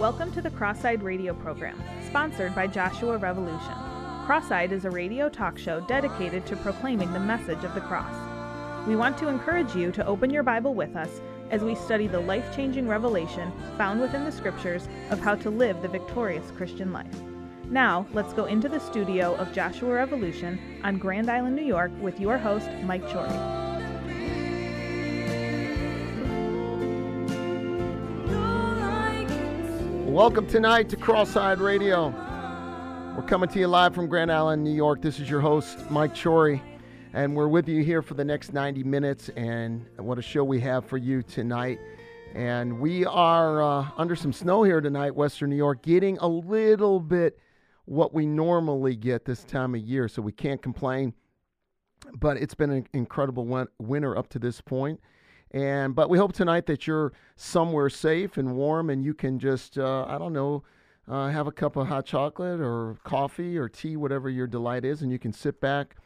Welcome to the Cross-Eyed Radio program, sponsored by Joshua Revolution. Cross-Eyed is a radio talk show dedicated to proclaiming the message of the cross. We want to encourage you to open your Bible with us as we study the life-changing revelation found within the scriptures of how to live the victorious Christian life. Now, let's go into the studio of Joshua Revolution on Grand Island, New York with your host, Mike Chory. Welcome tonight to Cross-Eyed Radio. We're coming to you live from Grand Island, New York. This is your host, Mike Chory, and we're with you here for the next 90 minutes. And what a show we have for you tonight. And we are uh, under some snow here tonight, Western New York, getting a little bit what we normally get this time of year, so we can't complain. But it's been an incredible win- winter up to this point. And but we hope tonight that you're somewhere safe and warm, and you can just uh, I don't know, uh, have a cup of hot chocolate or coffee or tea, whatever your delight is, and you can sit back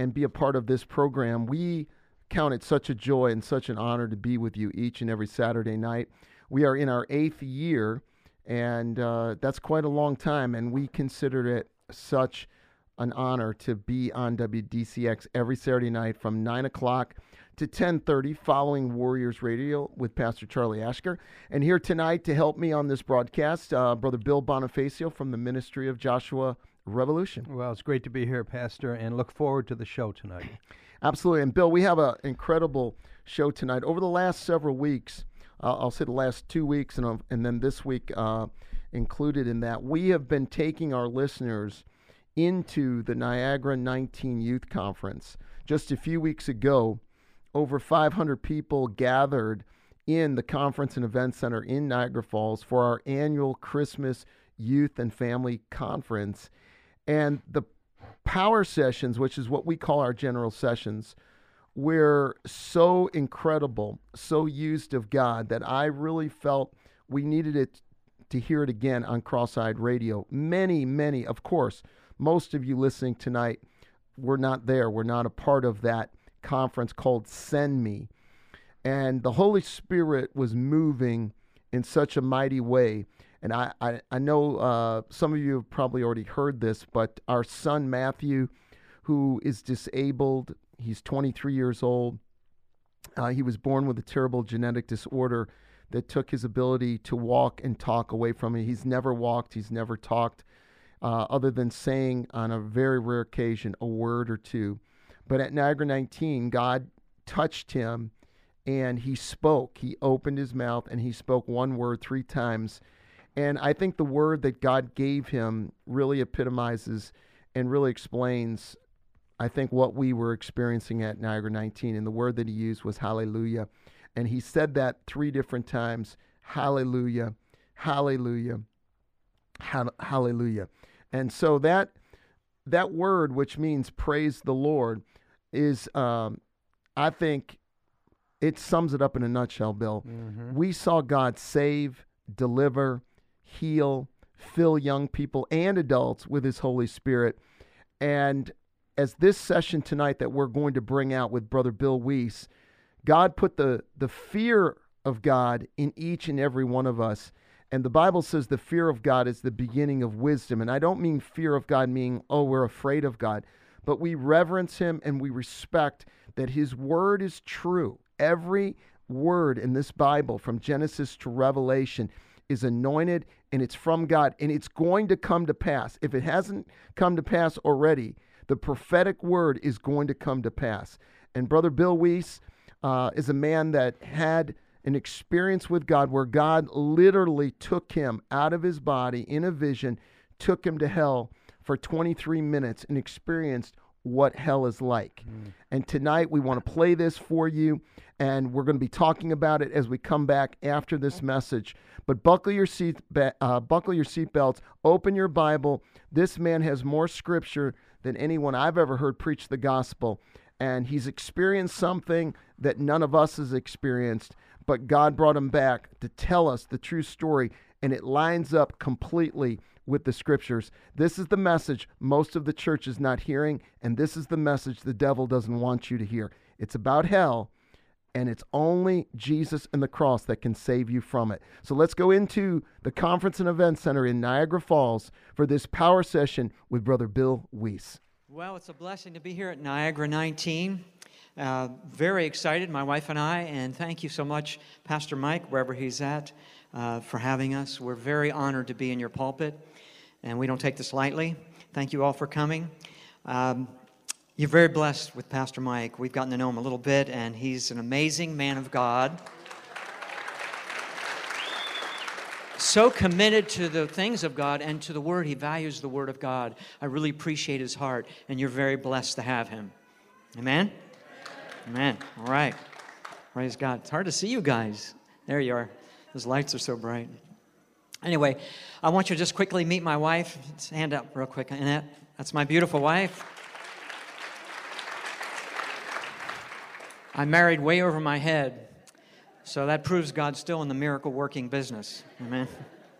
and be a part of this program. We count it such a joy and such an honor to be with you each and every Saturday night. We are in our eighth year, and uh, that's quite a long time, and we consider it such an honor to be on WDCX every Saturday night from 9 o'clock to 10.30 following Warriors Radio with Pastor Charlie Ashker. And here tonight to help me on this broadcast, uh, Brother Bill Bonifacio from the Ministry of Joshua Revolution. Well, it's great to be here, Pastor, and look forward to the show tonight. Absolutely. And Bill, we have an incredible show tonight. Over the last several weeks, uh, I'll say the last two weeks and, uh, and then this week uh, included in that, we have been taking our listeners into the Niagara 19 Youth Conference. Just a few weeks ago, over 500 people gathered in the Conference and Event Center in Niagara Falls for our annual Christmas Youth and Family Conference. And the power sessions, which is what we call our general sessions, were so incredible, so used of God that I really felt we needed it to hear it again on Cross-Eyed Radio. Many, many, of course, most of you listening tonight were not there. We're not a part of that conference called Send Me. And the Holy Spirit was moving in such a mighty way. And I, I, I know uh, some of you have probably already heard this, but our son Matthew, who is disabled, he's 23 years old. Uh, he was born with a terrible genetic disorder that took his ability to walk and talk away from him. He's never walked, he's never talked, uh, other than saying on a very rare occasion a word or two. But at Niagara 19, God touched him and he spoke. He opened his mouth and he spoke one word three times. And I think the word that God gave him really epitomizes and really explains, I think, what we were experiencing at Niagara 19. And the word that he used was hallelujah. And he said that three different times hallelujah, hallelujah, hall- hallelujah. And so that that word, which means praise the Lord, is um, I think it sums it up in a nutshell, Bill. We saw God save, deliver, heal, fill young people and adults with his Holy Spirit. And as this session tonight that we're going to bring out with Brother Bill Wiese, God put the, the fear of God in each and every one of us. And the Bible says the fear of God is the beginning of wisdom. And I don't mean fear of God meaning, oh, we're afraid of God, but we reverence him and we respect that his word is true. Every word in this Bible, from Genesis to Revelation, is anointed and it's from God and it's going to come to pass. If it hasn't come to pass already, the prophetic word is going to come to pass. And Brother Bill Wiese uh, is a man that had an experience with God where God literally took him out of his body in a vision, took him to hell for 23 minutes and experienced what hell is like. And tonight we want to play this for you, and we're going to be talking about it as we come back after this message. But buckle your seat, uh, buckle your seatbelts, open your Bible. This man has more scripture than anyone I've ever heard preach the gospel, and he's experienced something that none of us has experienced. but God brought him back to tell us the true story, and it lines up completely with the scriptures. This is the message most of the church is not hearing, and this is the message the devil doesn't want you to hear. It's about hell, and it's only Jesus and the cross that can save you from it. So let's go into the Conference and Event Center in Niagara Falls for this power session with Brother Bill Wiese. Well, it's a blessing to be here at Niagara 19. Uh, very excited, my wife and I, and thank you so much, Pastor Mike, wherever he's at, uh, for having us. We're very honored to be in your pulpit, and we don't take this lightly. Thank you all for coming. Um, you're very blessed with Pastor Mike. We've gotten to know him a little bit, and he's an amazing man of God. so committed to the things of God and to the Word. He values the Word of God. I really appreciate his heart, and you're very blessed to have him. Amen? Amen. All right. Praise God. It's hard to see you guys. There you are. Those lights are so bright. Anyway, I want you to just quickly meet my wife. Hand up real quick. Annette, that's my beautiful wife. I married way over my head. So that proves God's still in the miracle working business. Amen.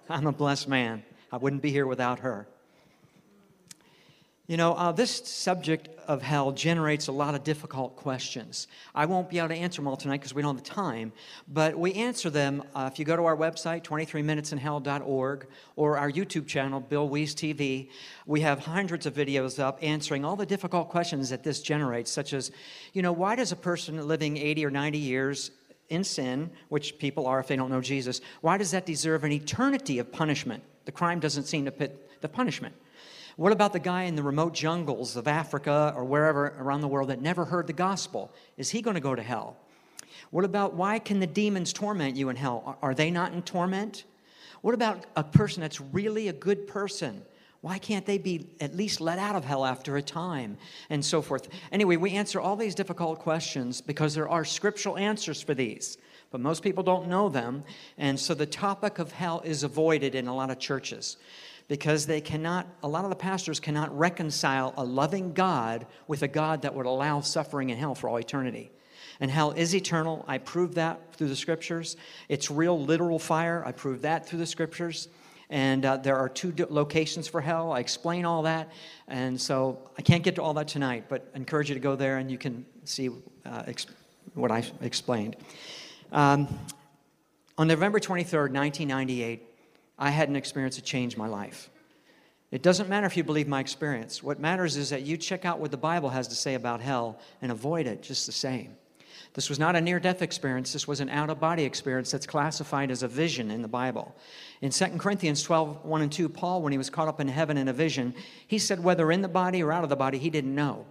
I'm a blessed man. I wouldn't be here without her. You know, uh, this subject of hell generates a lot of difficult questions. I won't be able to answer them all tonight because we don't have the time, but we answer them uh, if you go to our website, 23minutesinhell.org, or our YouTube channel, Bill Wiese TV. We have hundreds of videos up answering all the difficult questions that this generates, such as, you know, why does a person living 80 or 90 years in sin, which people are if they don't know Jesus, why does that deserve an eternity of punishment? The crime doesn't seem to fit the punishment. What about the guy in the remote jungles of Africa or wherever around the world that never heard the gospel? Is he going to go to hell? What about why can the demons torment you in hell? Are they not in torment? What about a person that's really a good person? Why can't they be at least let out of hell after a time? And so forth. Anyway, we answer all these difficult questions because there are scriptural answers for these, but most people don't know them. And so the topic of hell is avoided in a lot of churches because they cannot, a lot of the pastors cannot reconcile a loving God with a God that would allow suffering in hell for all eternity. And hell is eternal. I prove that through the scriptures. It's real, literal fire. I prove that through the scriptures. And uh, there are two locations for hell. I explain all that. And so I can't get to all that tonight, but I encourage you to go there and you can see uh, what I explained. Um, on November 23rd, 1998, I had an experience that changed my life. It doesn't matter if you believe my experience. What matters is that you check out what the Bible has to say about hell and avoid it just the same. This was not a near death experience. This was an out of body experience that's classified as a vision in the Bible. In 2 Corinthians 12, 1 and 2, Paul, when he was caught up in heaven in a vision, he said, whether in the body or out of the body, he didn't know.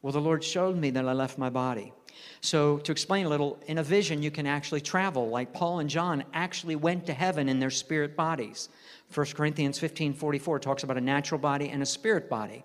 Well, the Lord showed me that I left my body. So, to explain a little, in a vision, you can actually travel, like Paul and John actually went to heaven in their spirit bodies. 1 Corinthians 15 44 talks about a natural body and a spirit body.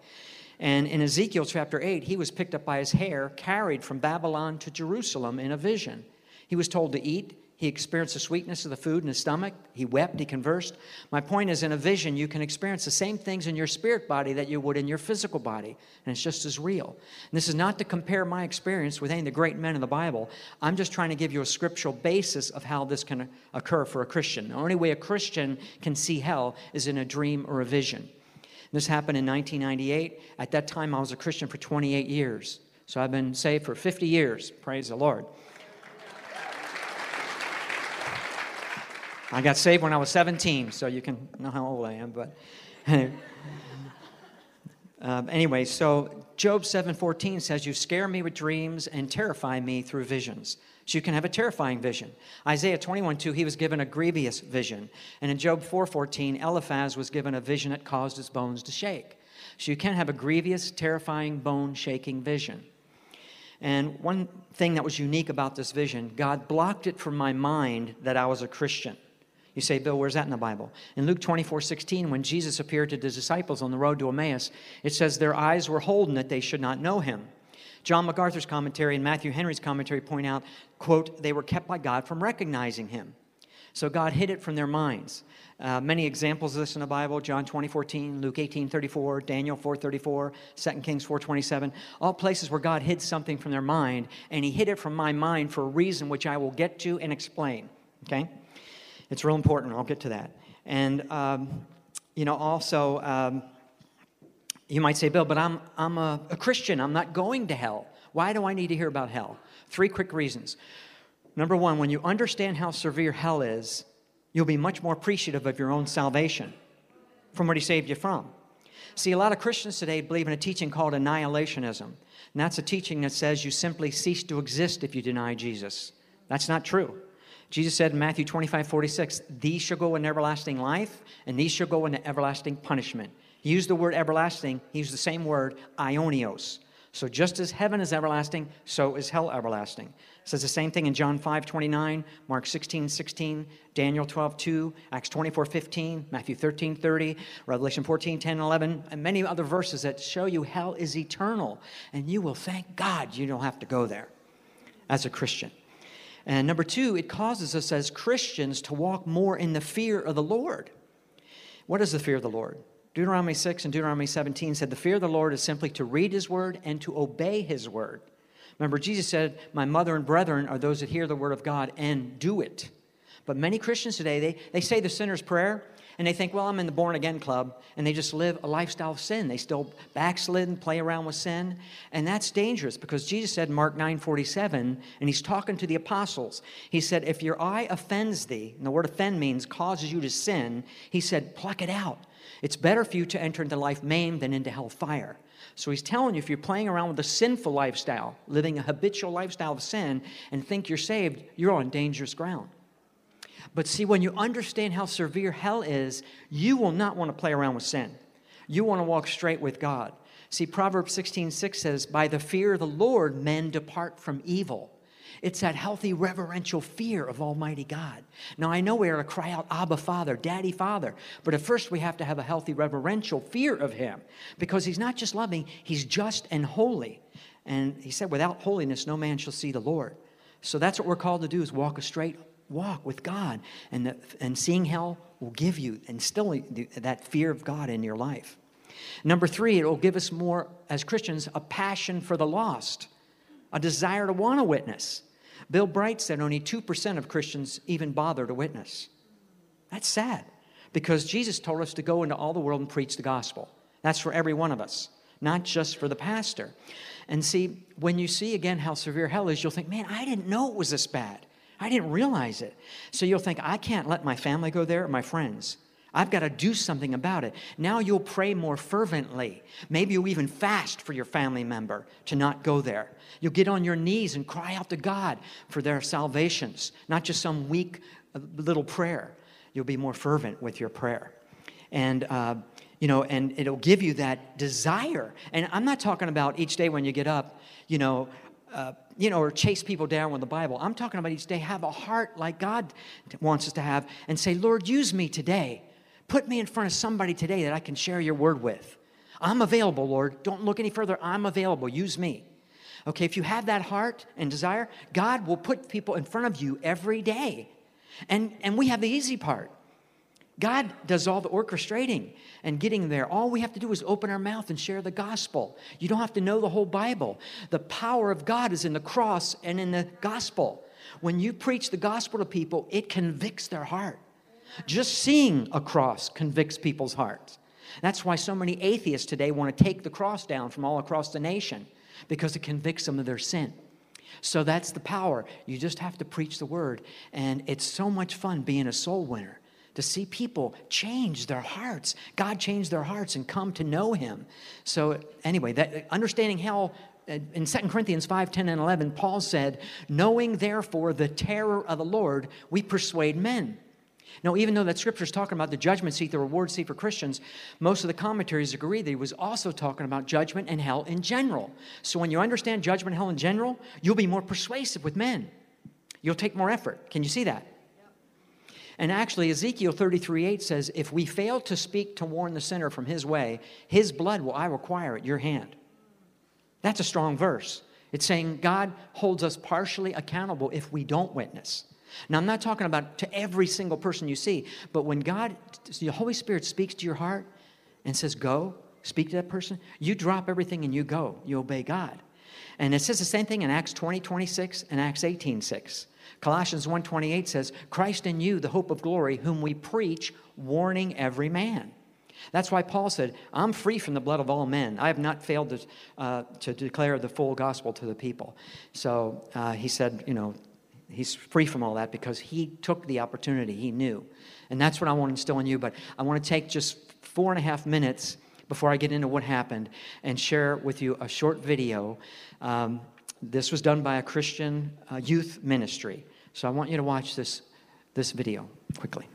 And in Ezekiel chapter 8, he was picked up by his hair, carried from Babylon to Jerusalem in a vision. He was told to eat, he experienced the sweetness of the food in his stomach. He wept. He conversed. My point is, in a vision, you can experience the same things in your spirit body that you would in your physical body, and it's just as real. And this is not to compare my experience with any of the great men in the Bible. I'm just trying to give you a scriptural basis of how this can occur for a Christian. The only way a Christian can see hell is in a dream or a vision. This happened in 1998. At that time, I was a Christian for 28 years. So I've been saved for 50 years. Praise the Lord. I got saved when I was 17, so you can know how old I am. But um, anyway, so Job 7:14 says, "You scare me with dreams and terrify me through visions." So you can have a terrifying vision. Isaiah 21:2, he was given a grievous vision, and in Job 4:14, Eliphaz was given a vision that caused his bones to shake. So you can have a grievous, terrifying, bone-shaking vision. And one thing that was unique about this vision, God blocked it from my mind that I was a Christian. You say, Bill, where's that in the Bible? In Luke 24 16, when Jesus appeared to the disciples on the road to Emmaus, it says their eyes were holden that they should not know him. John MacArthur's commentary and Matthew Henry's commentary point out, quote, they were kept by God from recognizing him. So God hid it from their minds. Uh, many examples of this in the Bible: John 20, 14, Luke 18, 34, Daniel 4, 34, 2 Kings 4, 27. All places where God hid something from their mind, and He hid it from my mind for a reason which I will get to and explain. Okay, it's real important. I'll get to that. And um, you know, also. Um, you might say, Bill, but I'm, I'm a, a Christian. I'm not going to hell. Why do I need to hear about hell? Three quick reasons. Number one, when you understand how severe hell is, you'll be much more appreciative of your own salvation from what He saved you from. See, a lot of Christians today believe in a teaching called annihilationism. And that's a teaching that says you simply cease to exist if you deny Jesus. That's not true. Jesus said in Matthew 25, 46, These shall go in everlasting life, and these shall go into everlasting punishment. He used the word everlasting, he used the same word, aionios. So just as heaven is everlasting, so is hell everlasting. It says the same thing in John 5, 29, Mark 16, 16, Daniel 12, 2, Acts 24, 15, Matthew 13, 30, Revelation 14, 10, 11, and many other verses that show you hell is eternal. And you will thank God you don't have to go there as a Christian. And number two, it causes us as Christians to walk more in the fear of the Lord. What is the fear of the Lord? Deuteronomy 6 and Deuteronomy 17 said, The fear of the Lord is simply to read his word and to obey his word. Remember, Jesus said, My mother and brethren are those that hear the word of God and do it. But many Christians today, they, they say the sinner's prayer and they think, well, I'm in the born again club, and they just live a lifestyle of sin. They still backslid and play around with sin. And that's dangerous because Jesus said Mark 9 47, and he's talking to the apostles. He said, If your eye offends thee, and the word offend means causes you to sin, he said, pluck it out. It's better for you to enter into life maimed than into hell fire. So he's telling you if you're playing around with a sinful lifestyle, living a habitual lifestyle of sin, and think you're saved, you're on dangerous ground. But see, when you understand how severe hell is, you will not want to play around with sin. You want to walk straight with God. See, Proverbs 16 6 says, By the fear of the Lord, men depart from evil. It's that healthy, reverential fear of Almighty God. Now, I know we are to cry out, Abba, Father, Daddy, Father, but at first we have to have a healthy, reverential fear of Him because He's not just loving, He's just and holy. And He said, Without holiness, no man shall see the Lord. So that's what we're called to do is walk a straight walk with God. And, the, and seeing hell will give you, and still that fear of God in your life. Number three, it will give us more, as Christians, a passion for the lost, a desire to want to witness. Bill Bright said only 2% of Christians even bother to witness. That's sad because Jesus told us to go into all the world and preach the gospel. That's for every one of us, not just for the pastor. And see, when you see again how severe hell is, you'll think, man, I didn't know it was this bad. I didn't realize it. So you'll think, I can't let my family go there or my friends. I've got to do something about it. Now you'll pray more fervently. Maybe you'll even fast for your family member to not go there. You'll get on your knees and cry out to God for their salvations, not just some weak uh, little prayer. You'll be more fervent with your prayer. And, uh, you know, and it'll give you that desire. And I'm not talking about each day when you get up, you know, uh, you know, or chase people down with the Bible. I'm talking about each day have a heart like God wants us to have and say, Lord, use me today. Put me in front of somebody today that I can share your word with. I'm available, Lord. Don't look any further. I'm available. Use me. Okay, if you have that heart and desire, God will put people in front of you every day. And, and we have the easy part. God does all the orchestrating and getting there. All we have to do is open our mouth and share the gospel. You don't have to know the whole Bible. The power of God is in the cross and in the gospel. When you preach the gospel to people, it convicts their heart. Just seeing a cross convicts people's hearts. That's why so many atheists today want to take the cross down from all across the nation because it convicts them of their sin. So that's the power. You just have to preach the word. And it's so much fun being a soul winner to see people change their hearts. God changed their hearts and come to know Him. So, anyway, that understanding how uh, in 2 Corinthians 5 10 and 11, Paul said, Knowing therefore the terror of the Lord, we persuade men. Now, even though that scripture is talking about the judgment seat, the reward seat for Christians, most of the commentaries agree that he was also talking about judgment and hell in general. So, when you understand judgment hell in general, you'll be more persuasive with men. You'll take more effort. Can you see that? And actually, Ezekiel 33 8 says, If we fail to speak to warn the sinner from his way, his blood will I require at your hand. That's a strong verse. It's saying God holds us partially accountable if we don't witness. Now, I'm not talking about to every single person you see, but when God, the Holy Spirit speaks to your heart and says, Go, speak to that person, you drop everything and you go. You obey God. And it says the same thing in Acts 20, 26 and Acts 18, 6. Colossians 1.28 says, Christ in you, the hope of glory, whom we preach, warning every man. That's why Paul said, I'm free from the blood of all men. I have not failed to, uh, to declare the full gospel to the people. So uh, he said, you know, he's free from all that because he took the opportunity. He knew. And that's what I want to instill in you. But I want to take just four and a half minutes before I get into what happened and share with you a short video. Um, this was done by a Christian uh, youth ministry. So I want you to watch this, this video quickly.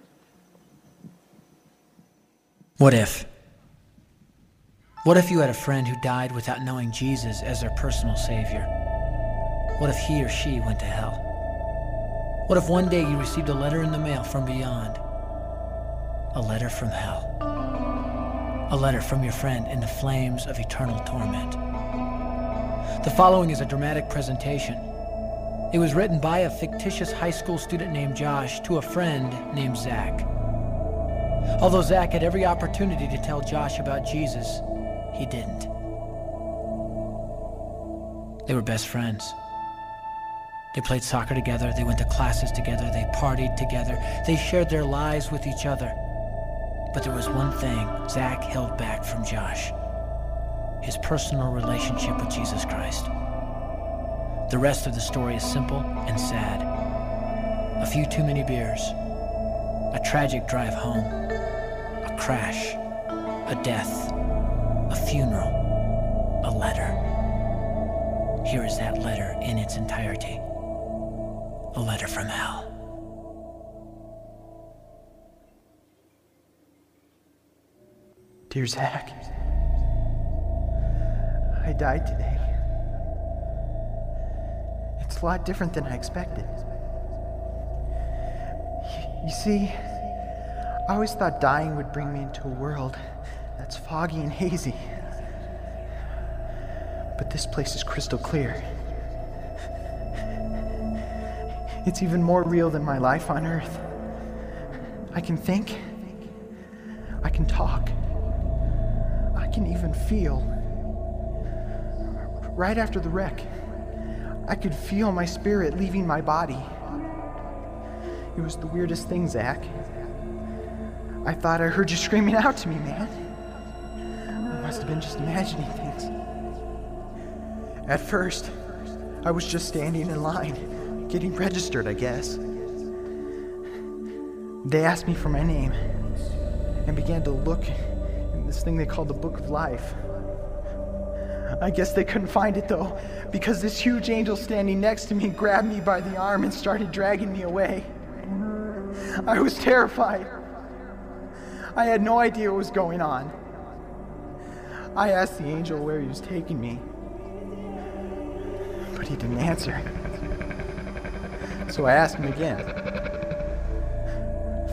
What if? What if you had a friend who died without knowing Jesus as their personal Savior? What if he or she went to hell? What if one day you received a letter in the mail from beyond? A letter from hell. A letter from your friend in the flames of eternal torment. The following is a dramatic presentation. It was written by a fictitious high school student named Josh to a friend named Zach. Although Zach had every opportunity to tell Josh about Jesus, he didn't. They were best friends. They played soccer together, they went to classes together, they partied together, they shared their lives with each other. But there was one thing Zach held back from Josh his personal relationship with Jesus Christ. The rest of the story is simple and sad. A few too many beers, a tragic drive home, a crash, a death, a funeral, a letter. Here is that letter in its entirety. A letter from hell. Dear Zach, I died today. It's a lot different than I expected. You see, I always thought dying would bring me into a world that's foggy and hazy. But this place is crystal clear. It's even more real than my life on Earth. I can think, I can talk, I can even feel. Right after the wreck, I could feel my spirit leaving my body. It was the weirdest thing, Zach. I thought I heard you screaming out to me, man. I must have been just imagining things. At first, I was just standing in line, getting registered, I guess. They asked me for my name and began to look in this thing they called the Book of Life. I guess they couldn't find it though, because this huge angel standing next to me grabbed me by the arm and started dragging me away. I was terrified. I had no idea what was going on. I asked the angel where he was taking me, but he didn't answer. So I asked him again.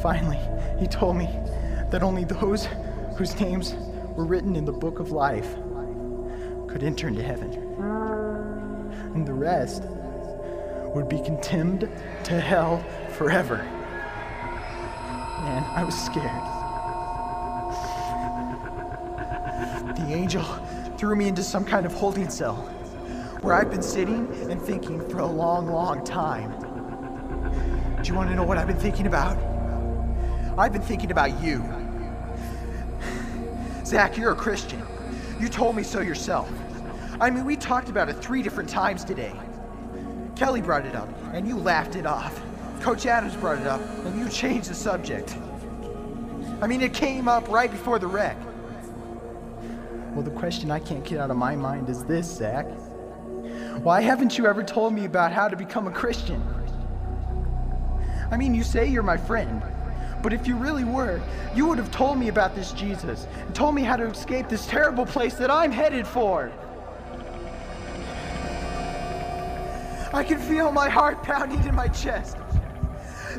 Finally, he told me that only those whose names were written in the book of life could enter into heaven. And the rest would be condemned to hell forever. Man, I was scared. The angel threw me into some kind of holding cell where I've been sitting and thinking for a long, long time. Do you want to know what I've been thinking about? I've been thinking about you. Zach, you're a Christian. You told me so yourself. I mean, we talked about it three different times today. Kelly brought it up, and you laughed it off. Coach Adams brought it up, and you changed the subject. I mean, it came up right before the wreck. Well, the question I can't get out of my mind is this, Zach. Why haven't you ever told me about how to become a Christian? I mean, you say you're my friend, but if you really were, you would have told me about this Jesus and told me how to escape this terrible place that I'm headed for. I can feel my heart pounding in my chest.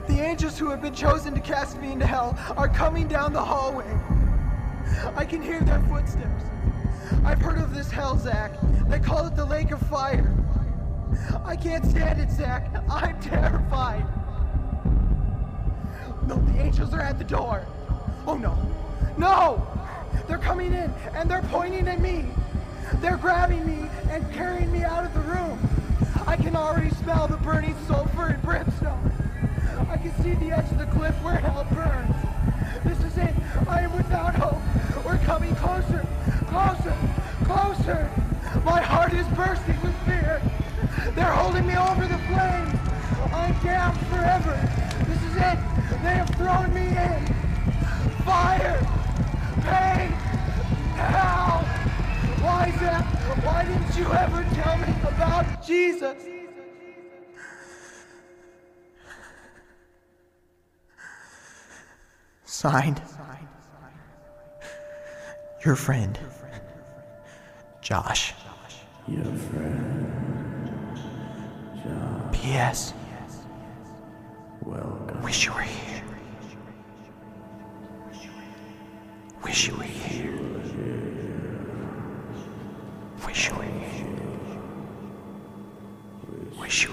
The angels who have been chosen to cast me into hell are coming down the hallway. I can hear their footsteps. I've heard of this hell, Zach. They call it the lake of fire. I can't stand it, Zach. I'm terrified. no, the angels are at the door. Oh no. No! They're coming in and they're pointing at me. They're grabbing me and carrying me out of the room. I can already smell the burning sulfur and brimstone. I can see the edge of the cliff where hell burns. This is it. I am without hope. We're coming closer, closer, closer. My heart is bursting with fear. They're holding me over the flames. I'm damned forever. This is it. They have thrown me in. Fire, pain, hell. Why, Zach? Why didn't you ever tell me about Jesus? Signed. Your friend, Josh. Your friend, Josh. P.S. Yes, yes. Welcome. Wish you were here. Wish you were here. Wish you. Wish.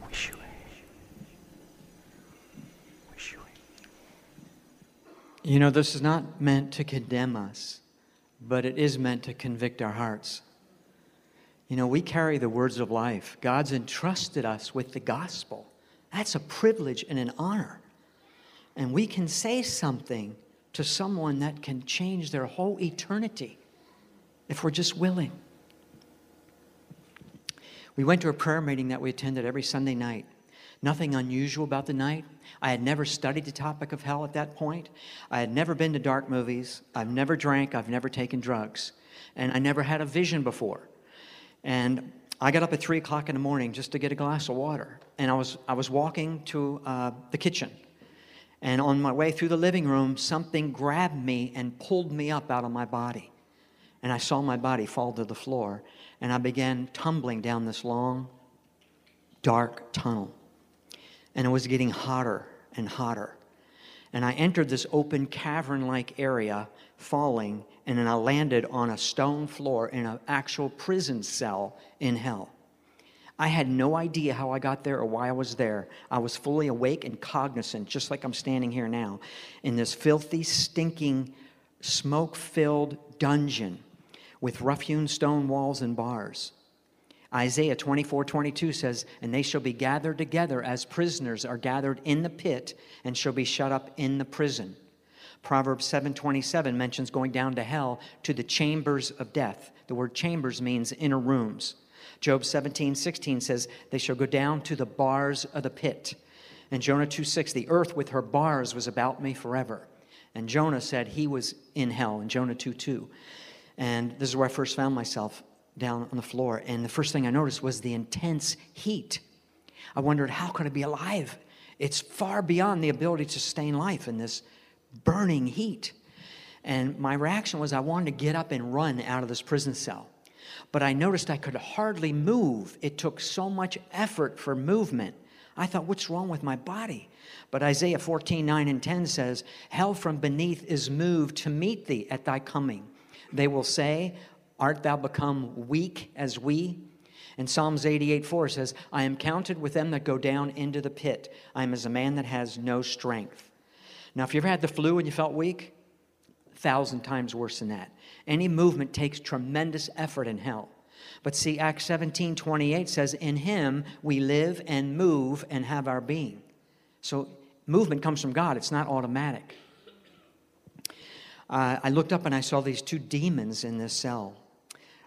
Wish you were. Wish you were. You know, this is not meant to condemn us, but it is meant to convict our hearts. You know, we carry the words of life. God's entrusted us with the gospel. That's a privilege and an honor. And we can say something to someone that can change their whole eternity if we're just willing. We went to a prayer meeting that we attended every Sunday night. Nothing unusual about the night. I had never studied the topic of hell at that point. I had never been to dark movies. I've never drank. I've never taken drugs. And I never had a vision before. And I got up at 3 o'clock in the morning just to get a glass of water. And I was, I was walking to uh, the kitchen. And on my way through the living room, something grabbed me and pulled me up out of my body. And I saw my body fall to the floor. And I began tumbling down this long, dark tunnel. And it was getting hotter and hotter. And I entered this open cavern like area, falling, and then I landed on a stone floor in an actual prison cell in hell. I had no idea how I got there or why I was there. I was fully awake and cognizant, just like I'm standing here now, in this filthy, stinking, smoke filled dungeon with rough hewn stone walls and bars. Isaiah 24, 22 says, And they shall be gathered together as prisoners are gathered in the pit and shall be shut up in the prison. Proverbs 7:27 mentions going down to hell to the chambers of death. The word chambers means inner rooms. Job 17:16 says they shall go down to the bars of the pit. And Jonah 2:6 the earth with her bars was about me forever. And Jonah said he was in hell in Jonah 2:2. And this is where I first found myself down on the floor. And the first thing I noticed was the intense heat. I wondered, how could I be alive? It's far beyond the ability to sustain life in this burning heat. And my reaction was I wanted to get up and run out of this prison cell. But I noticed I could hardly move. It took so much effort for movement. I thought, what's wrong with my body? But Isaiah 14, 9 and 10 says, Hell from beneath is moved to meet thee at thy coming. They will say, Art thou become weak as we? And Psalms 88 4 says, I am counted with them that go down into the pit. I am as a man that has no strength. Now, if you ever had the flu and you felt weak, a thousand times worse than that. Any movement takes tremendous effort in hell. But see, Acts 17 28 says, In him we live and move and have our being. So movement comes from God, it's not automatic. Uh, I looked up and I saw these two demons in this cell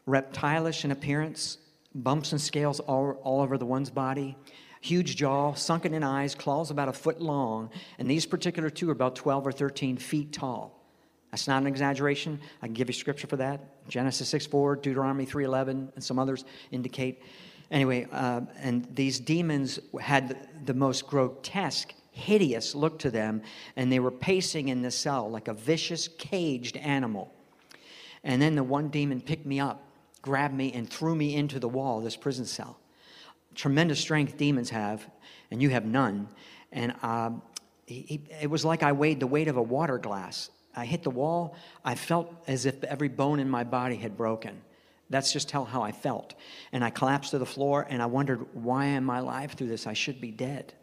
reptilish in appearance, bumps and scales all, all over the one's body, huge jaw, sunken in eyes, claws about a foot long, and these particular two are about 12 or 13 feet tall. That's not an exaggeration. I can give you scripture for that. Genesis 6 4, Deuteronomy 3 11, and some others indicate. Anyway, uh, and these demons had the most grotesque, hideous look to them, and they were pacing in the cell like a vicious, caged animal. And then the one demon picked me up, grabbed me, and threw me into the wall of this prison cell. Tremendous strength demons have, and you have none. And um, he, he, it was like I weighed the weight of a water glass. I hit the wall. I felt as if every bone in my body had broken. That's just how, how I felt. And I collapsed to the floor and I wondered, why am I alive through this? I should be dead.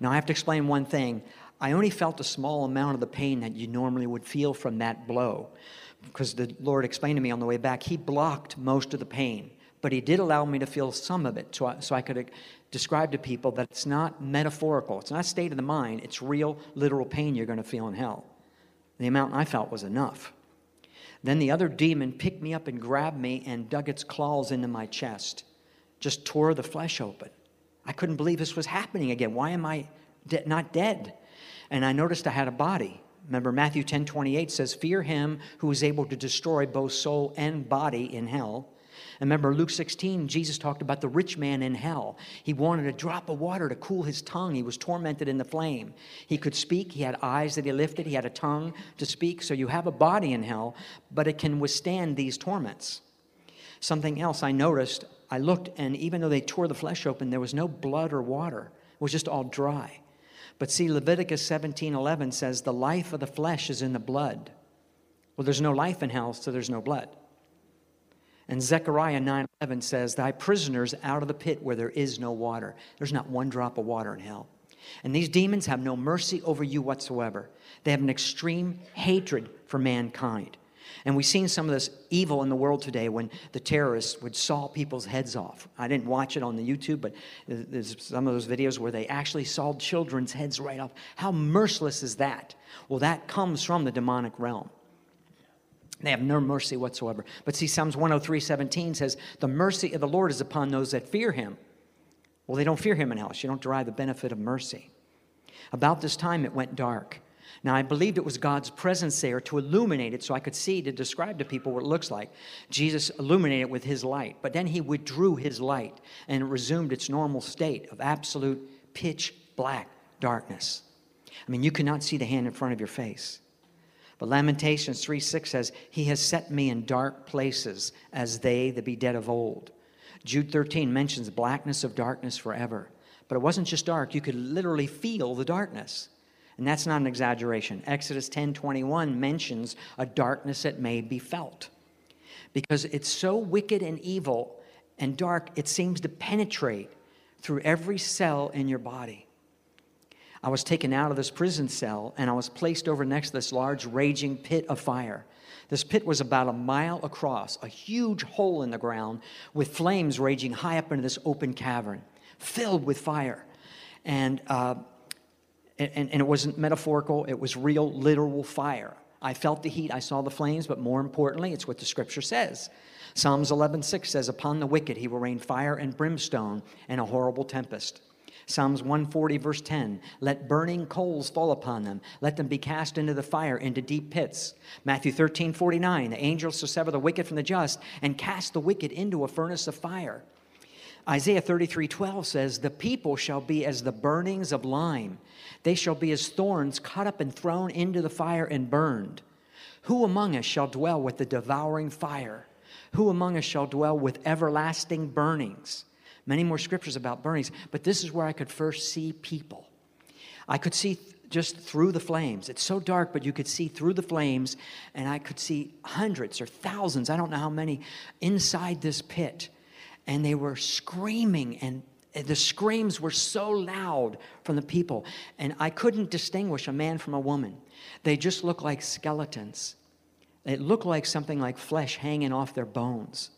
Now, I have to explain one thing. I only felt a small amount of the pain that you normally would feel from that blow because the Lord explained to me on the way back, He blocked most of the pain, but He did allow me to feel some of it so I, so I could uh, describe to people that it's not metaphorical, it's not state of the mind, it's real, literal pain you're going to feel in hell. The amount I felt was enough. Then the other demon picked me up and grabbed me and dug its claws into my chest, just tore the flesh open. I couldn't believe this was happening again. Why am I de- not dead? And I noticed I had a body. Remember, Matthew 10 28 says, Fear him who is able to destroy both soul and body in hell. And remember, Luke 16, Jesus talked about the rich man in hell. He wanted a drop of water to cool his tongue. He was tormented in the flame. He could speak. He had eyes that he lifted. He had a tongue to speak. So you have a body in hell, but it can withstand these torments. Something else I noticed, I looked, and even though they tore the flesh open, there was no blood or water. It was just all dry. But see, Leviticus 17 11 says, The life of the flesh is in the blood. Well, there's no life in hell, so there's no blood. And Zechariah 9 11 says, Thy prisoners out of the pit where there is no water. There's not one drop of water in hell. And these demons have no mercy over you whatsoever. They have an extreme hatred for mankind. And we've seen some of this evil in the world today when the terrorists would saw people's heads off. I didn't watch it on the YouTube, but there's some of those videos where they actually sawed children's heads right off. How merciless is that? Well, that comes from the demonic realm. They have no mercy whatsoever. But see, Psalms 103 17 says, The mercy of the Lord is upon those that fear him. Well, they don't fear him in hell, you don't derive the benefit of mercy. About this time, it went dark. Now, I believed it was God's presence there to illuminate it so I could see, to describe to people what it looks like. Jesus illuminated it with his light, but then he withdrew his light and it resumed its normal state of absolute pitch black darkness. I mean, you cannot see the hand in front of your face. But Lamentations 3 6 says, He has set me in dark places as they that be dead of old. Jude 13 mentions blackness of darkness forever. But it wasn't just dark, you could literally feel the darkness. And that's not an exaggeration. Exodus 10 21 mentions a darkness that may be felt. Because it's so wicked and evil and dark, it seems to penetrate through every cell in your body. I was taken out of this prison cell and I was placed over next to this large raging pit of fire. This pit was about a mile across, a huge hole in the ground with flames raging high up into this open cavern, filled with fire. And, uh, and, and it wasn't metaphorical, it was real, literal fire. I felt the heat, I saw the flames, but more importantly, it's what the scripture says. Psalms 11:6 says, "Upon the wicked he will rain fire and brimstone and a horrible tempest." Psalms 140, verse 10 Let burning coals fall upon them. Let them be cast into the fire, into deep pits. Matthew 13, 49 The angels shall sever the wicked from the just and cast the wicked into a furnace of fire. Isaiah 33, 12 says, The people shall be as the burnings of lime. They shall be as thorns cut up and thrown into the fire and burned. Who among us shall dwell with the devouring fire? Who among us shall dwell with everlasting burnings? Many more scriptures about burnings, but this is where I could first see people. I could see just through the flames. It's so dark, but you could see through the flames, and I could see hundreds or thousands, I don't know how many, inside this pit. And they were screaming, and eh, the screams were so loud from the people. And I couldn't distinguish a man from a woman. They just looked like skeletons. It looked like something like flesh hanging off their bones.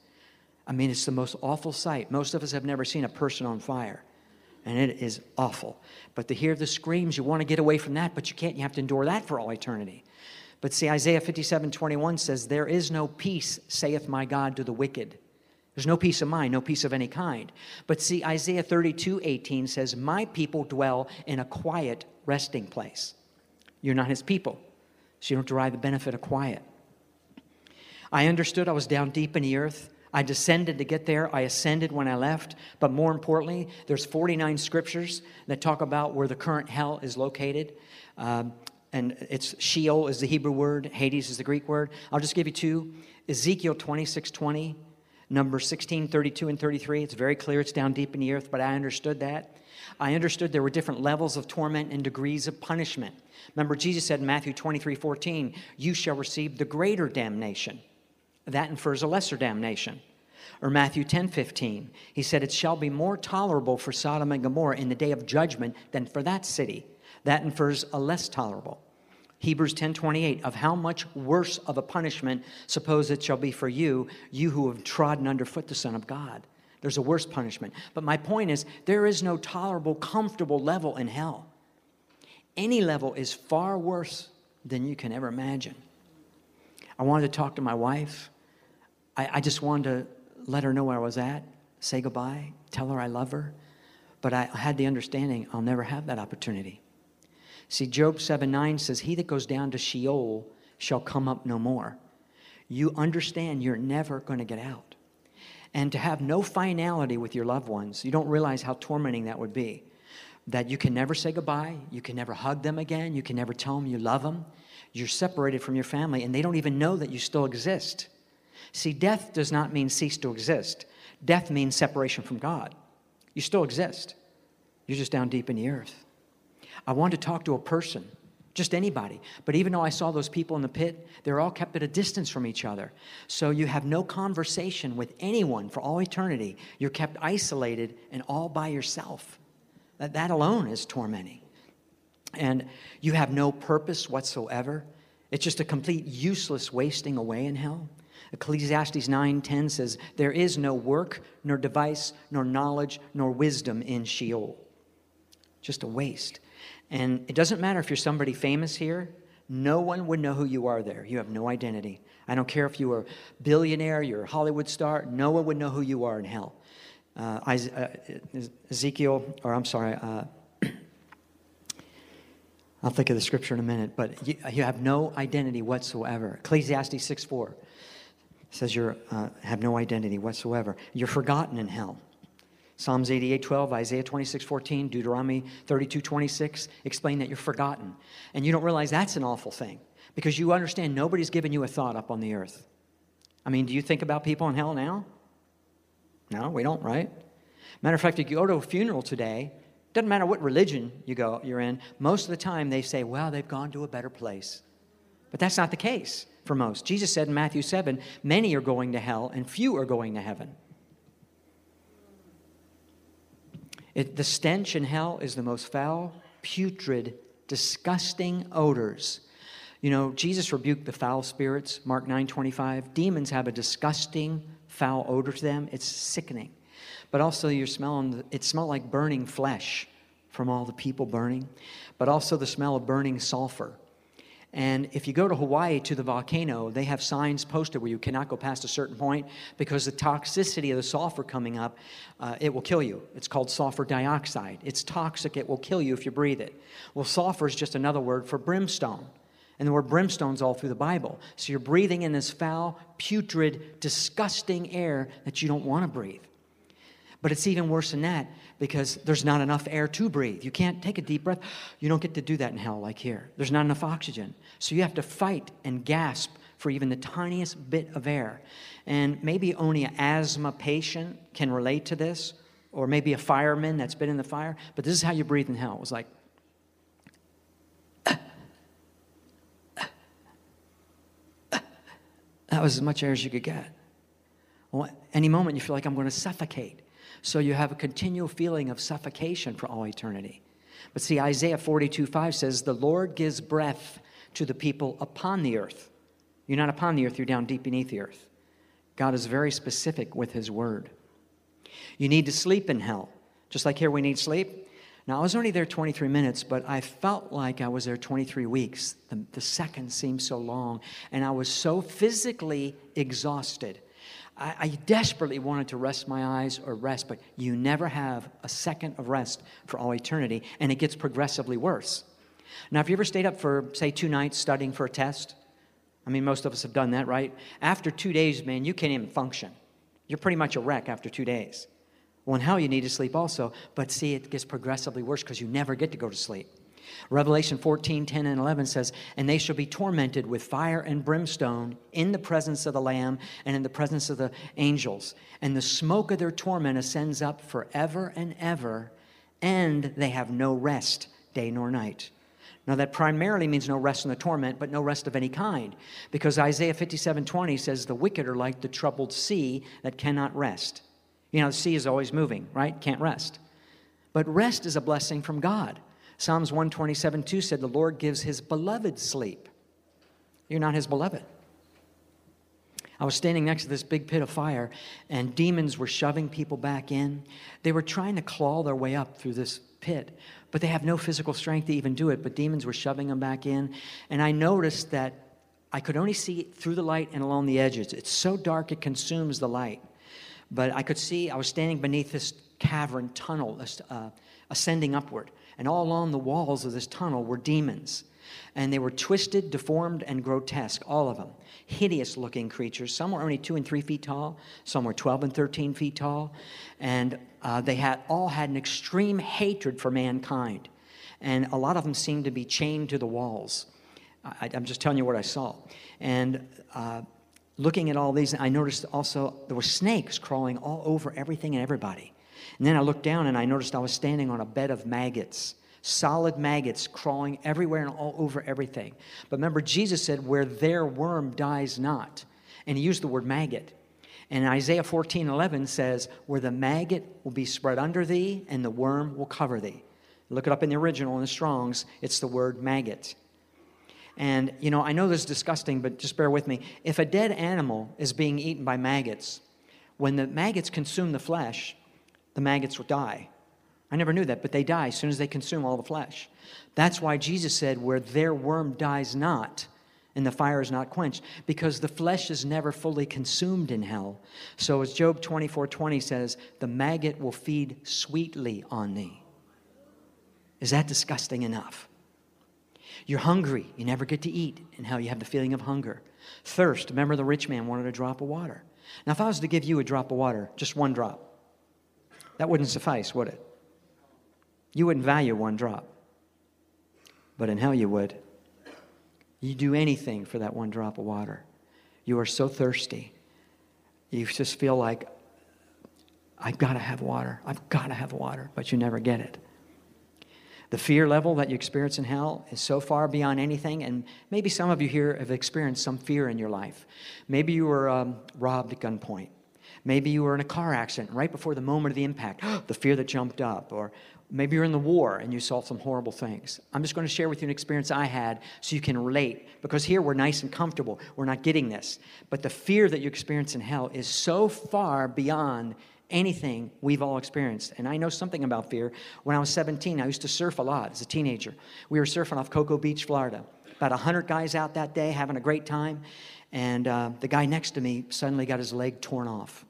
I mean, it's the most awful sight. Most of us have never seen a person on fire, and it is awful. But to hear the screams, you want to get away from that, but you can't. You have to endure that for all eternity. But see, Isaiah 57 21 says, There is no peace, saith my God, to the wicked. There's no peace of mind, no peace of any kind. But see, Isaiah 32 18 says, My people dwell in a quiet resting place. You're not his people, so you don't derive the benefit of quiet. I understood I was down deep in the earth. I descended to get there. I ascended when I left. But more importantly, there's 49 scriptures that talk about where the current hell is located. Um, and it's Sheol is the Hebrew word, Hades is the Greek word. I'll just give you two. Ezekiel 26, 20, number 16, 32, and 33. It's very clear it's down deep in the earth, but I understood that. I understood there were different levels of torment and degrees of punishment. Remember, Jesus said in Matthew 23, 14, You shall receive the greater damnation. That infers a lesser damnation. Or Matthew 10 15, he said, It shall be more tolerable for Sodom and Gomorrah in the day of judgment than for that city. That infers a less tolerable. Hebrews 10 28, of how much worse of a punishment suppose it shall be for you, you who have trodden underfoot the Son of God. There's a worse punishment. But my point is, there is no tolerable, comfortable level in hell. Any level is far worse than you can ever imagine. I wanted to talk to my wife. I, I just wanted to let her know where I was at, say goodbye, tell her I love her. But I had the understanding I'll never have that opportunity. See, Job 7 9 says, He that goes down to Sheol shall come up no more. You understand you're never going to get out. And to have no finality with your loved ones, you don't realize how tormenting that would be. That you can never say goodbye, you can never hug them again, you can never tell them you love them. You're separated from your family, and they don't even know that you still exist. See, death does not mean cease to exist, death means separation from God. You still exist, you're just down deep in the earth. I wanted to talk to a person, just anybody. But even though I saw those people in the pit, they're all kept at a distance from each other. So you have no conversation with anyone for all eternity. You're kept isolated and all by yourself. That, that alone is tormenting. And you have no purpose whatsoever. It's just a complete useless wasting away in hell. Ecclesiastes 9:10 says, "There is no work, nor device, nor knowledge, nor wisdom in Sheol." Just a waste. And it doesn't matter if you're somebody famous here, no one would know who you are there. You have no identity. I don't care if you are a billionaire, you're a Hollywood star, no one would know who you are in hell. Uh, Is- uh, Ezekiel, or I'm sorry, uh, I'll think of the scripture in a minute, but you, you have no identity whatsoever. Ecclesiastes 6 4 says you uh, have no identity whatsoever. You're forgotten in hell. Psalms 88 12, Isaiah 26 14, Deuteronomy 32 26 explain that you're forgotten. And you don't realize that's an awful thing because you understand nobody's given you a thought up on the earth. I mean, do you think about people in hell now? No, we don't, right? Matter of fact, if you go to a funeral today, doesn't matter what religion you go, you're in, most of the time they say, well, they've gone to a better place. But that's not the case for most. Jesus said in Matthew 7, many are going to hell and few are going to heaven. It, the stench in hell is the most foul, putrid, disgusting odors. You know, Jesus rebuked the foul spirits, Mark 9 25. Demons have a disgusting, foul odor to them. It's sickening. But also, you're smelling, it smelled like burning flesh from all the people burning, but also the smell of burning sulfur. And if you go to Hawaii to the volcano, they have signs posted where you cannot go past a certain point because the toxicity of the sulfur coming up, uh, it will kill you. It's called sulfur dioxide. It's toxic, it will kill you if you breathe it. Well, sulfur is just another word for brimstone. And the word brimstone's all through the Bible. So you're breathing in this foul, putrid, disgusting air that you don't want to breathe. But it's even worse than that because there's not enough air to breathe. You can't take a deep breath. You don't get to do that in hell like here. There's not enough oxygen. So you have to fight and gasp for even the tiniest bit of air. And maybe only an asthma patient can relate to this, or maybe a fireman that's been in the fire. But this is how you breathe in hell. It was like, that was as much air as you could get. Well, any moment you feel like I'm going to suffocate. So you have a continual feeling of suffocation for all eternity. But see, Isaiah 42 5 says, The Lord gives breath to the people upon the earth. You're not upon the earth, you're down deep beneath the earth. God is very specific with his word. You need to sleep in hell. Just like here, we need sleep. Now, I was only there 23 minutes, but I felt like I was there 23 weeks. The, the seconds seemed so long, and I was so physically exhausted. I, I desperately wanted to rest my eyes or rest, but you never have a second of rest for all eternity, and it gets progressively worse. Now, have you ever stayed up for, say, two nights studying for a test? I mean, most of us have done that, right? After two days, man, you can't even function. You're pretty much a wreck after two days. Well, in hell, you need to sleep also, but see, it gets progressively worse because you never get to go to sleep. Revelation 14, 10, and 11 says, And they shall be tormented with fire and brimstone in the presence of the Lamb and in the presence of the angels. And the smoke of their torment ascends up forever and ever, and they have no rest day nor night. Now, that primarily means no rest in the torment, but no rest of any kind. Because Isaiah 57 20 says, The wicked are like the troubled sea that cannot rest. You know, the sea is always moving, right? Can't rest. But rest is a blessing from God. Psalms 127 2 said, The Lord gives his beloved sleep. You're not his beloved. I was standing next to this big pit of fire, and demons were shoving people back in. They were trying to claw their way up through this pit, but they have no physical strength to even do it. But demons were shoving them back in. And I noticed that I could only see through the light and along the edges. It's so dark it consumes the light. But I could see, I was standing beneath this cavern tunnel, uh, ascending upward. And all along the walls of this tunnel were demons. And they were twisted, deformed, and grotesque, all of them. Hideous looking creatures. Some were only two and three feet tall, some were 12 and 13 feet tall. And uh, they had, all had an extreme hatred for mankind. And a lot of them seemed to be chained to the walls. I, am just telling you what I saw. And uh, looking at all these, I noticed also there were snakes crawling all over everything and everybody. And then I looked down and I noticed I was standing on a bed of maggots solid maggots crawling everywhere and all over everything. But remember, Jesus said, Where their worm dies not. And he used the word maggot. And Isaiah 14 11 says, Where the maggot will be spread under thee, and the worm will cover thee. Look it up in the original in the Strongs, it's the word maggot. And, you know, I know this is disgusting, but just bear with me. If a dead animal is being eaten by maggots, when the maggots consume the flesh, the maggots will die. I never knew that, but they die as soon as they consume all the flesh. That's why Jesus said, Where their worm dies not, and the fire is not quenched, because the flesh is never fully consumed in hell. So as Job 24 20 says, the maggot will feed sweetly on thee. Is that disgusting enough? You're hungry, you never get to eat, and how you have the feeling of hunger. Thirst, remember the rich man wanted a drop of water. Now, if I was to give you a drop of water, just one drop, that wouldn't suffice, would it? You wouldn't value one drop. But in hell, you would. You do anything for that one drop of water. You are so thirsty. You just feel like, I've got to have water. I've got to have water, but you never get it. The fear level that you experience in hell is so far beyond anything, and maybe some of you here have experienced some fear in your life. Maybe you were um, robbed at gunpoint. Maybe you were in a car accident right before the moment of the impact, the fear that jumped up, or Maybe you're in the war and you saw some horrible things. I'm just going to share with you an experience I had so you can relate. Because here we're nice and comfortable. We're not getting this. But the fear that you experience in hell is so far beyond anything we've all experienced. And I know something about fear. When I was 17, I used to surf a lot as a teenager. We were surfing off Cocoa Beach, Florida. About 100 guys out that day having a great time. And uh, the guy next to me suddenly got his leg torn off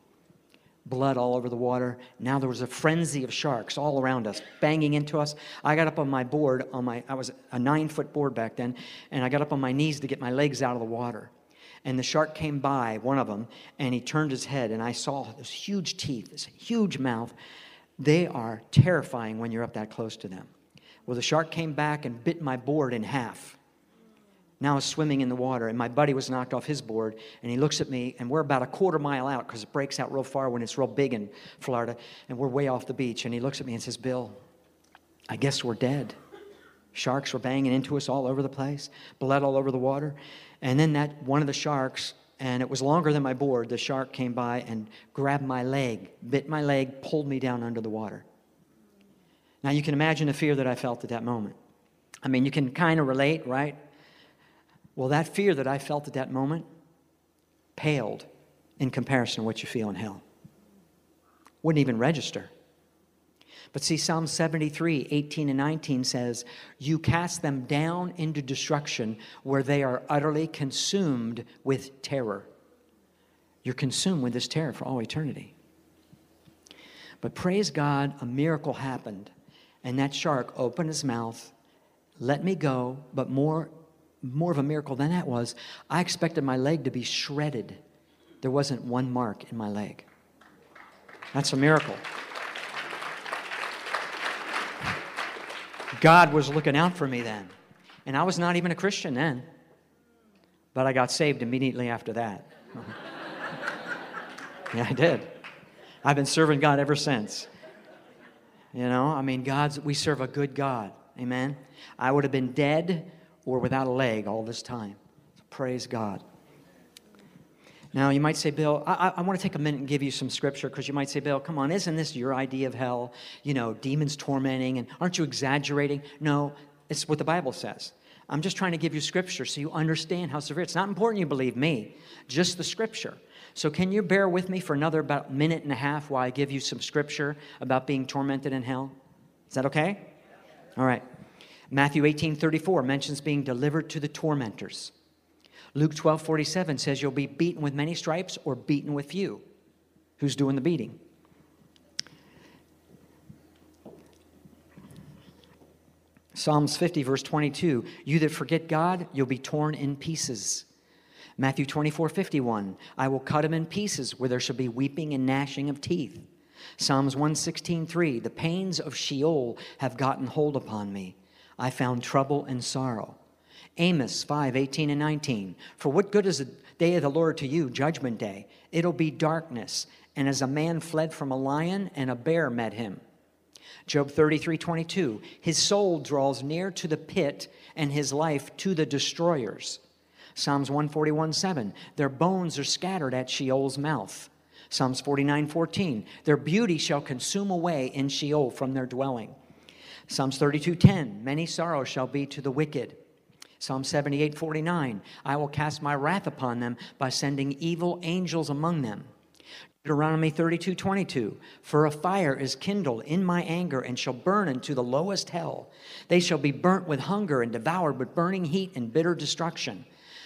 blood all over the water. Now there was a frenzy of sharks all around us, banging into us. I got up on my board, on my, I was a nine foot board back then, and I got up on my knees to get my legs out of the water. And the shark came by, one of them, and he turned his head, and I saw those huge teeth, this huge mouth. They are terrifying when you're up that close to them. Well, the shark came back and bit my board in half now swimming in the water. And my buddy was knocked off his board, and he looks at me, and we're about a quarter mile out because it breaks out real far when it's real big in Florida, and we're way off the beach. And he looks at me and says, Bill, I guess we're dead. Sharks were banging into us all over the place, blood all over the water. And then that one of the sharks, and it was longer than my board, the shark came by and grabbed my leg, bit my leg, pulled me down under the water. Now you can imagine the fear that I felt at that moment. I mean, you can kind of relate, right? Well, that fear that I felt at that moment paled in comparison to what you feel in hell. Wouldn't even register. But see, Psalm 73, 18 and 19 says, You cast them down into destruction where they are utterly consumed with terror. You're consumed with this terror for all eternity. But praise God, a miracle happened. And that shark opened his mouth, let me go, but more more of a miracle than that was I expected my leg to be shredded. There wasn't one mark in my leg. That's a miracle. God was looking out for me then. And I was not even a Christian then. But I got saved immediately after that. yeah, I did. I've been serving God ever since. You know, I mean, God's, we serve a good God. Amen. I would have been dead or without a leg all this time. Praise God. Now, you might say, Bill, I, I want to take a minute and give you some scripture because you might say, Bill, come on, isn't this your idea of hell? You know, demons tormenting, and aren't you exaggerating? No, it's what the Bible says. I'm just trying to give you scripture so you understand how severe. It's not important you believe me, just the scripture. So, can you bear with me for another about minute and a half while I give you some scripture about being tormented in hell? Is that okay? All right. Matthew 18 34 mentions being delivered to the tormentors. Luke 12 47 says you'll be beaten with many stripes or beaten with few. Who's doing the beating? Psalms 50, verse 22 You that forget God, you'll be torn in pieces. Matthew 24, 51 I will cut him in pieces where there shall be weeping and gnashing of teeth. Psalms 116, 3 The pains of Sheol have gotten hold upon me. I found trouble and sorrow. Amos 5, 18 and 19 For what good is the day of the Lord to you, judgment day? It'll be darkness, and as a man fled from a lion, and a bear met him. Job 33 22. His soul draws near to the pit and his life to the destroyers. Psalms 141 7. Their bones are scattered at Sheol's mouth. Psalms 49 14. Their beauty shall consume away in Sheol from their dwelling. Psalms 32 10. Many sorrows shall be to the wicked. Psalm 78 49. I will cast my wrath upon them by sending evil angels among them. Deuteronomy 32 22. For a fire is kindled in my anger and shall burn into the lowest hell. They shall be burnt with hunger and devoured with burning heat and bitter destruction.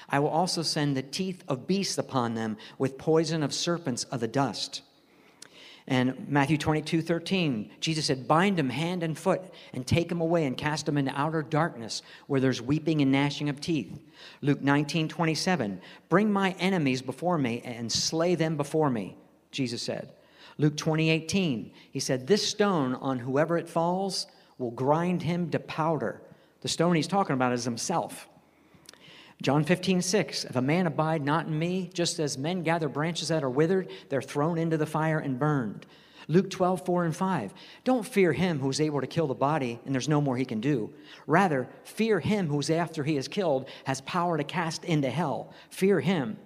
I will also send the teeth of beasts upon them with poison of serpents of the dust. And Matthew 22, 13, Jesus said, Bind them hand and foot and take them away and cast them into outer darkness where there's weeping and gnashing of teeth. Luke 19, 27, Bring my enemies before me and slay them before me, Jesus said. Luke 20, 18, he said, This stone on whoever it falls will grind him to powder. The stone he's talking about is himself. John 15, 6. If a man abide not in me, just as men gather branches that are withered, they're thrown into the fire and burned. Luke 12, 4 and 5. Don't fear him who's able to kill the body and there's no more he can do. Rather, fear him who's after he is killed has power to cast into hell. Fear him.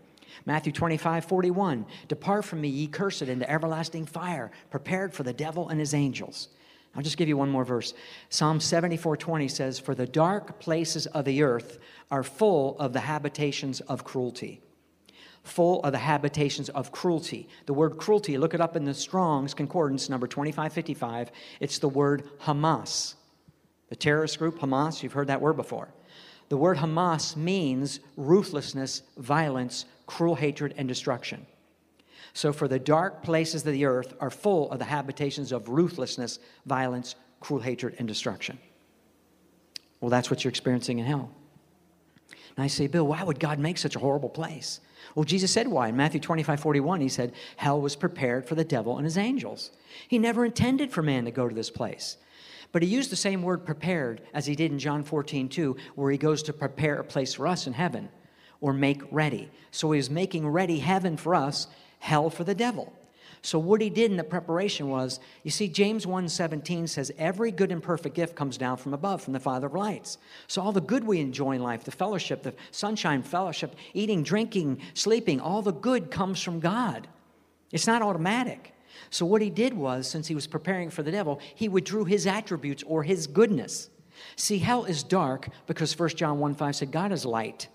Matthew 25, 41. Depart from me, ye cursed, into everlasting fire, prepared for the devil and his angels. I'll just give you one more verse. Psalm 74 20 says, For the dark places of the earth are full of the habitations of cruelty. Full of the habitations of cruelty. The word cruelty, look it up in the Strong's Concordance, number 2555. It's the word Hamas. The terrorist group Hamas, you've heard that word before. The word Hamas means ruthlessness, violence, cruel hatred, and destruction. So, for the dark places of the earth are full of the habitations of ruthlessness, violence, cruel hatred, and destruction. Well, that's what you're experiencing in hell. And I say, Bill, why would God make such a horrible place? Well, Jesus said why. In Matthew 25, 41, he said, Hell was prepared for the devil and his angels. He never intended for man to go to this place. But he used the same word prepared as he did in John 14, 2, where he goes to prepare a place for us in heaven or make ready. So he was making ready heaven for us, hell for the devil. So what he did in the preparation was, you see, James 1:17 says, every good and perfect gift comes down from above, from the Father of lights. So all the good we enjoy in life, the fellowship, the sunshine fellowship, eating, drinking, sleeping, all the good comes from God. It's not automatic. So what he did was, since he was preparing for the devil, he withdrew his attributes or his goodness. See, hell is dark because 1 John 1 5 said, God is light.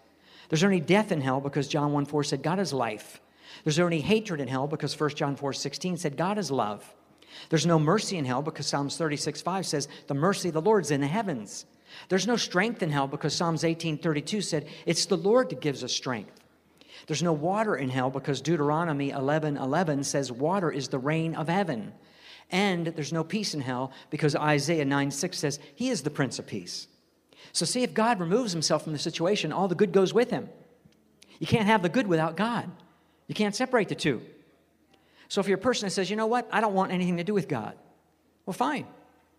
There's only death in hell because John 1 4 said, God is life. There's only hatred in hell because 1 John 4 16 said, God is love. There's no mercy in hell because Psalms 36 5 says, The mercy of the Lord's in the heavens. There's no strength in hell because Psalms 18 32 said, It's the Lord that gives us strength. There's no water in hell because Deuteronomy 11 11 says, Water is the rain of heaven. And there's no peace in hell because Isaiah 9 6 says, He is the Prince of Peace. So, see, if God removes himself from the situation, all the good goes with him. You can't have the good without God. You can't separate the two. So if you're a person that says, you know what, I don't want anything to do with God, well, fine.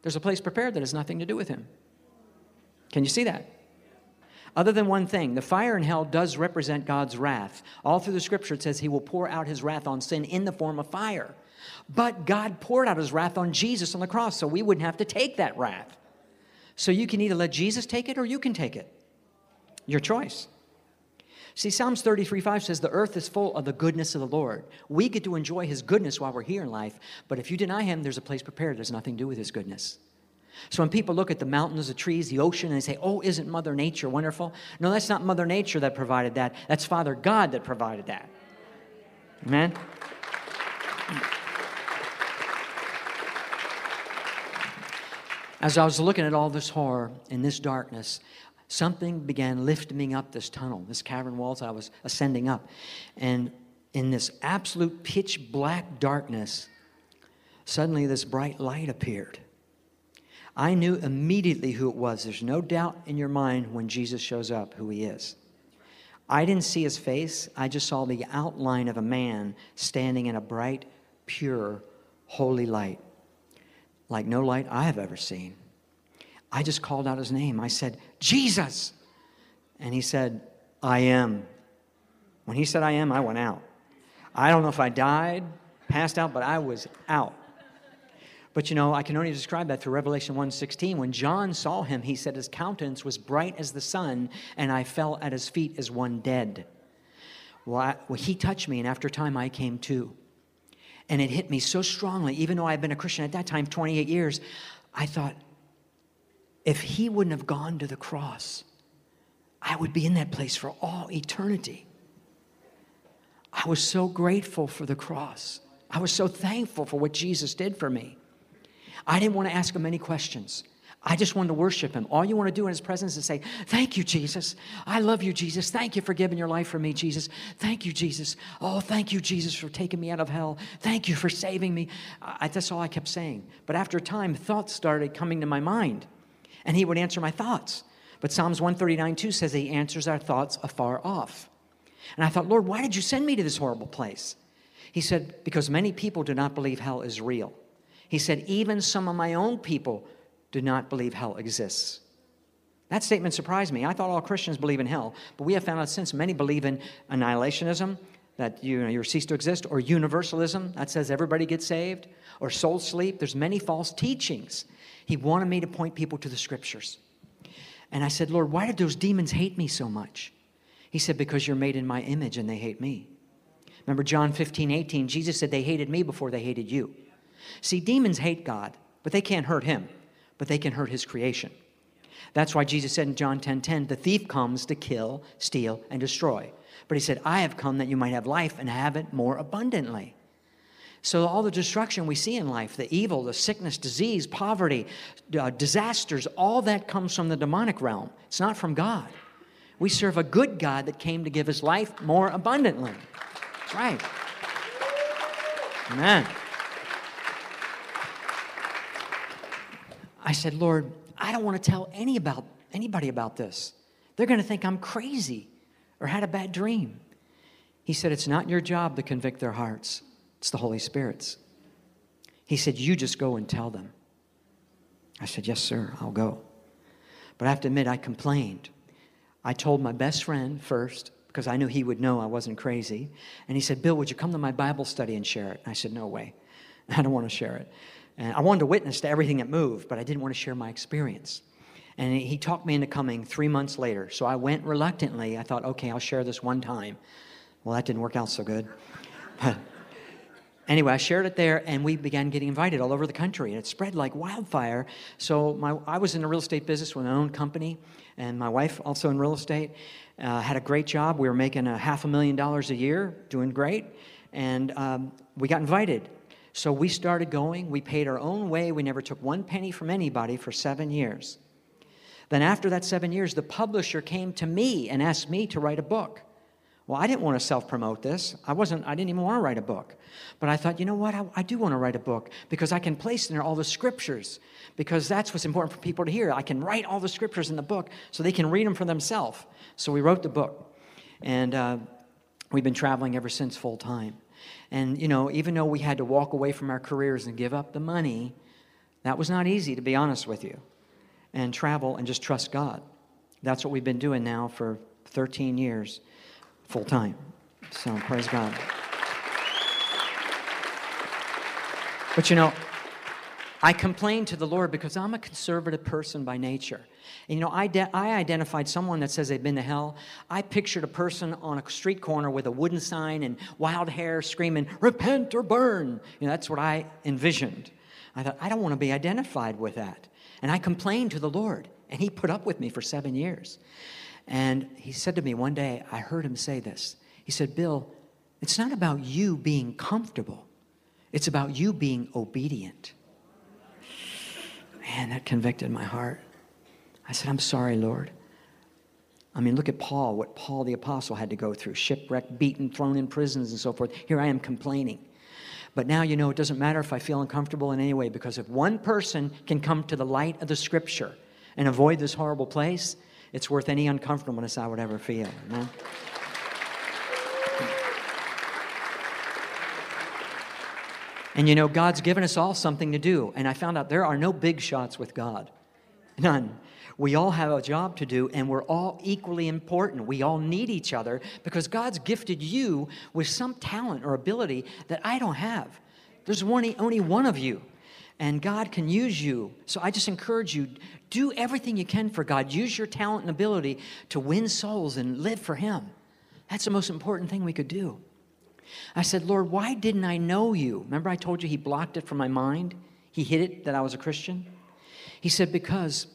There's a place prepared that has nothing to do with Him. Can you see that? Other than one thing, the fire in hell does represent God's wrath. All through the scripture, it says He will pour out His wrath on sin in the form of fire. But God poured out His wrath on Jesus on the cross, so we wouldn't have to take that wrath. So you can either let Jesus take it or you can take it. Your choice. See, Psalms 33 5 says, The earth is full of the goodness of the Lord. We get to enjoy his goodness while we're here in life, but if you deny him, there's a place prepared. There's nothing to do with his goodness. So when people look at the mountains, the trees, the ocean, and they say, Oh, isn't Mother Nature wonderful? No, that's not Mother Nature that provided that. That's Father God that provided that. Amen? As I was looking at all this horror and this darkness, something began lifting me up this tunnel, this cavern walls I was ascending up. And in this absolute pitch black darkness, suddenly this bright light appeared. I knew immediately who it was. There's no doubt in your mind when Jesus shows up who he is. I didn't see his face, I just saw the outline of a man standing in a bright, pure, holy light, like no light I have ever seen. I just called out his name. I said, Jesus. And he said, I am. When he said, I am, I went out. I don't know if I died, passed out, but I was out. But you know, I can only describe that through Revelation 1:16. When John saw him, he said his countenance was bright as the sun, and I fell at his feet as one dead. Well, I, well, he touched me, and after time I came to. And it hit me so strongly, even though I've been a Christian at that time 28 years, I thought, if he wouldn't have gone to the cross, I would be in that place for all eternity. I was so grateful for the cross. I was so thankful for what Jesus did for me. I didn't want to ask him any questions. I just wanted to worship him. All you want to do in his presence is say, Thank you, Jesus. I love you, Jesus. Thank you for giving your life for me, Jesus. Thank you, Jesus. Oh, thank you, Jesus, for taking me out of hell. Thank you for saving me. I, that's all I kept saying. But after a time, thoughts started coming to my mind, and he would answer my thoughts. But Psalms 139 2 says he answers our thoughts afar off. And I thought, Lord, why did you send me to this horrible place? He said, Because many people do not believe hell is real. He said, Even some of my own people do not believe hell exists. That statement surprised me. I thought all Christians believe in hell, but we have found out since many believe in annihilationism, that you know, you're ceased to exist, or universalism, that says everybody gets saved, or soul sleep. There's many false teachings. He wanted me to point people to the scriptures. And I said, Lord, why did those demons hate me so much? He said, Because you're made in my image and they hate me. Remember John 15, 18, Jesus said they hated me before they hated you. See, demons hate God, but they can't hurt him, but they can hurt his creation. That's why Jesus said in John 10 10, the thief comes to kill, steal, and destroy. But he said, I have come that you might have life and have it more abundantly. So, all the destruction we see in life, the evil, the sickness, disease, poverty, uh, disasters, all that comes from the demonic realm. It's not from God. We serve a good God that came to give his life more abundantly. That's right. Amen. I said, Lord, I don't want to tell any about, anybody about this. They're going to think I'm crazy or had a bad dream. He said, It's not your job to convict their hearts, it's the Holy Spirit's. He said, You just go and tell them. I said, Yes, sir, I'll go. But I have to admit, I complained. I told my best friend first because I knew he would know I wasn't crazy. And he said, Bill, would you come to my Bible study and share it? I said, No way. I don't want to share it. And I wanted to witness to everything that moved, but I didn't want to share my experience. And he talked me into coming three months later. So I went reluctantly. I thought, okay, I'll share this one time. Well, that didn't work out so good. anyway, I shared it there, and we began getting invited all over the country, and it spread like wildfire. So my, I was in the real estate business with my own company, and my wife also in real estate. Uh, had a great job. We were making a half a million dollars a year, doing great, and um, we got invited. So we started going. We paid our own way. We never took one penny from anybody for seven years. Then, after that seven years, the publisher came to me and asked me to write a book. Well, I didn't want to self promote this. I wasn't, I didn't even want to write a book. But I thought, you know what? I, I, do want to write a book because I can place in there all the scriptures because that's what's important for people to hear. I can write all the scriptures in the book so they can read them for themselves. So we wrote the book. And uh, we've been traveling ever since full time. And, you know, even though we had to walk away from our careers and give up the money, that was not easy, to be honest with you, and travel and just trust God. That's what we've been doing now for 13 years, full time. So praise God. But you know, I complained to the Lord because I'm a conservative person by nature. And, you know, I, de- I identified someone that says they've been to hell. I pictured a person on a street corner with a wooden sign and wild hair screaming, repent or burn. You know, that's what I envisioned. I thought, I don't want to be identified with that. And I complained to the Lord, and He put up with me for seven years. And He said to me one day, I heard Him say this. He said, Bill, it's not about you being comfortable, it's about you being obedient. Man, that convicted my heart. I said, I'm sorry, Lord. I mean, look at Paul, what Paul the Apostle had to go through shipwrecked, beaten, thrown in prisons, and so forth. Here I am complaining. But now you know it doesn't matter if I feel uncomfortable in any way because if one person can come to the light of the scripture and avoid this horrible place, it's worth any uncomfortableness I would ever feel. Amen? And you know, God's given us all something to do. And I found out there are no big shots with God. None. We all have a job to do, and we're all equally important. We all need each other because God's gifted you with some talent or ability that I don't have. There's one, only one of you, and God can use you. So I just encourage you do everything you can for God. Use your talent and ability to win souls and live for Him. That's the most important thing we could do. I said, Lord, why didn't I know you? Remember, I told you He blocked it from my mind? He hid it that I was a Christian? He said, Because,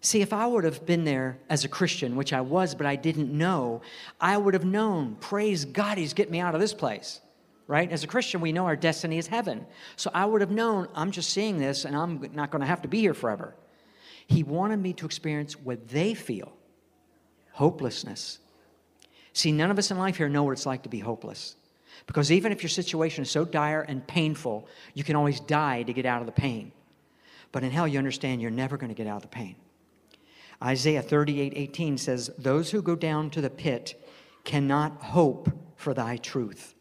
see, if I would have been there as a Christian, which I was, but I didn't know, I would have known, praise God, He's getting me out of this place. Right? As a Christian, we know our destiny is heaven. So I would have known, I'm just seeing this and I'm not going to have to be here forever. He wanted me to experience what they feel hopelessness. See, none of us in life here know what it's like to be hopeless. Because even if your situation is so dire and painful, you can always die to get out of the pain. But in hell, you understand you're never going to get out of the pain. Isaiah 38 18 says, Those who go down to the pit cannot hope for thy truth.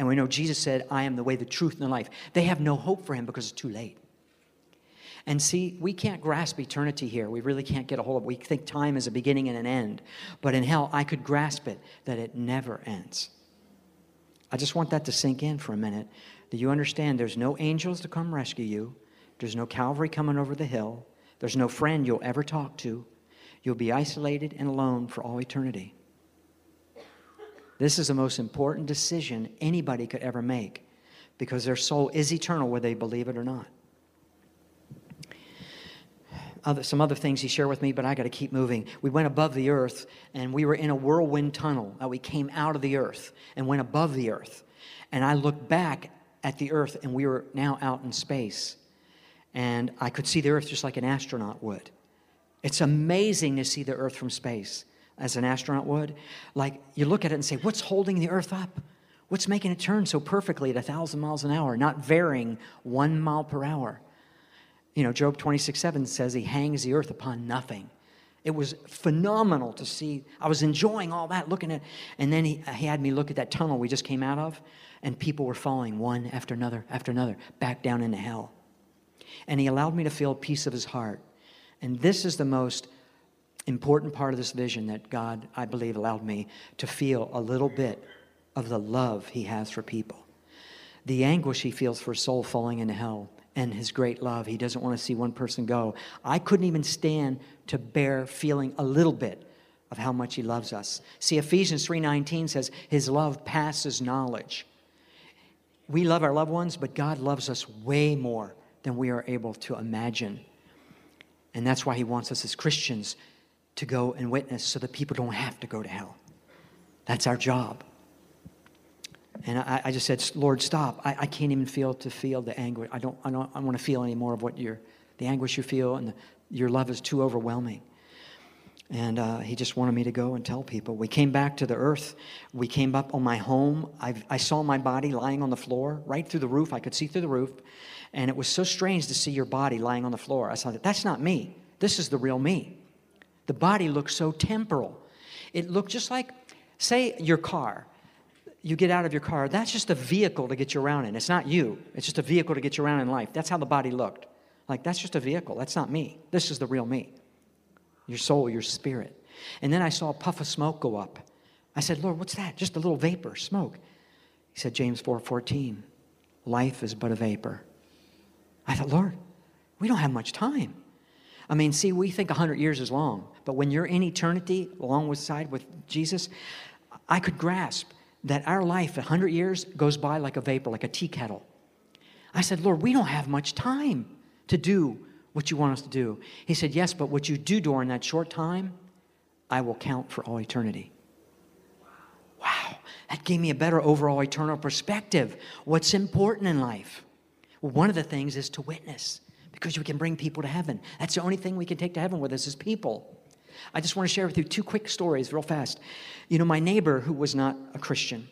And we know Jesus said, I am the way, the truth, and the life. They have no hope for him because it's too late. And see, we can't grasp eternity here. We really can't get a hold of it. We think time is a beginning and an end. But in hell, I could grasp it that it never ends. I just want that to sink in for a minute. That you understand there's no angels to come rescue you, there's no Calvary coming over the hill, there's no friend you'll ever talk to. You'll be isolated and alone for all eternity. This is the most important decision anybody could ever make because their soul is eternal whether they believe it or not. Other, some other things he shared with me, but I got to keep moving. We went above the earth and we were in a whirlwind tunnel. We came out of the earth and went above the earth. And I looked back at the earth and we were now out in space. And I could see the earth just like an astronaut would. It's amazing to see the earth from space as an astronaut would. Like you look at it and say, what's holding the earth up? What's making it turn so perfectly at a thousand miles an hour, not varying one mile per hour? You know, Job 26 7 says he hangs the earth upon nothing. It was phenomenal to see. I was enjoying all that, looking at, and then he, he had me look at that tunnel we just came out of, and people were falling one after another after another back down into hell. And he allowed me to feel a piece of his heart. And this is the most important part of this vision that God, I believe, allowed me to feel a little bit of the love he has for people. The anguish he feels for a soul falling into hell and his great love. He doesn't want to see one person go. I couldn't even stand to bear feeling a little bit of how much he loves us. See Ephesians 3:19 says his love passes knowledge. We love our loved ones, but God loves us way more than we are able to imagine. And that's why he wants us as Christians to go and witness so that people don't have to go to hell. That's our job. And I, I just said, Lord, stop. I, I, can't even feel to feel the anguish. I don't, I don't I want to feel any more of what you're, the anguish you feel, and the, your love is too overwhelming. And uh, he just wanted me to go and tell people. We came back to the earth. We came up on my home. I, I saw my body lying on the floor, right through the roof. I could see through the roof. And it was so strange to see your body lying on the floor. I thought, that's not me. This is the real me. The body looked so temporal. It looked just like, say, your car you get out of your car, that's just a vehicle to get you around in. It's not you, it's just a vehicle to get you around in life. That's how the body looked. Like, that's just a vehicle. That's not me. This is the real me your soul, your spirit. And then I saw a puff of smoke go up. I said, Lord, what's that? Just a little vapor, smoke. He said, James 4 14, life is but a vapor. I thought, Lord, we don't have much time. I mean, see, we think 100 years is long, but when you're in eternity along with side with Jesus, I could grasp that our life, 100 years, goes by like a vapor, like a tea kettle. I said, Lord, we don't have much time to do what you want us to do. He said, Yes, but what you do during that short time, I will count for all eternity. Wow, that gave me a better overall eternal perspective. What's important in life? Well, one of the things is to witness because we can bring people to heaven. That's the only thing we can take to heaven with us is people. I just want to share with you two quick stories, real fast. You know, my neighbor, who was not a Christian,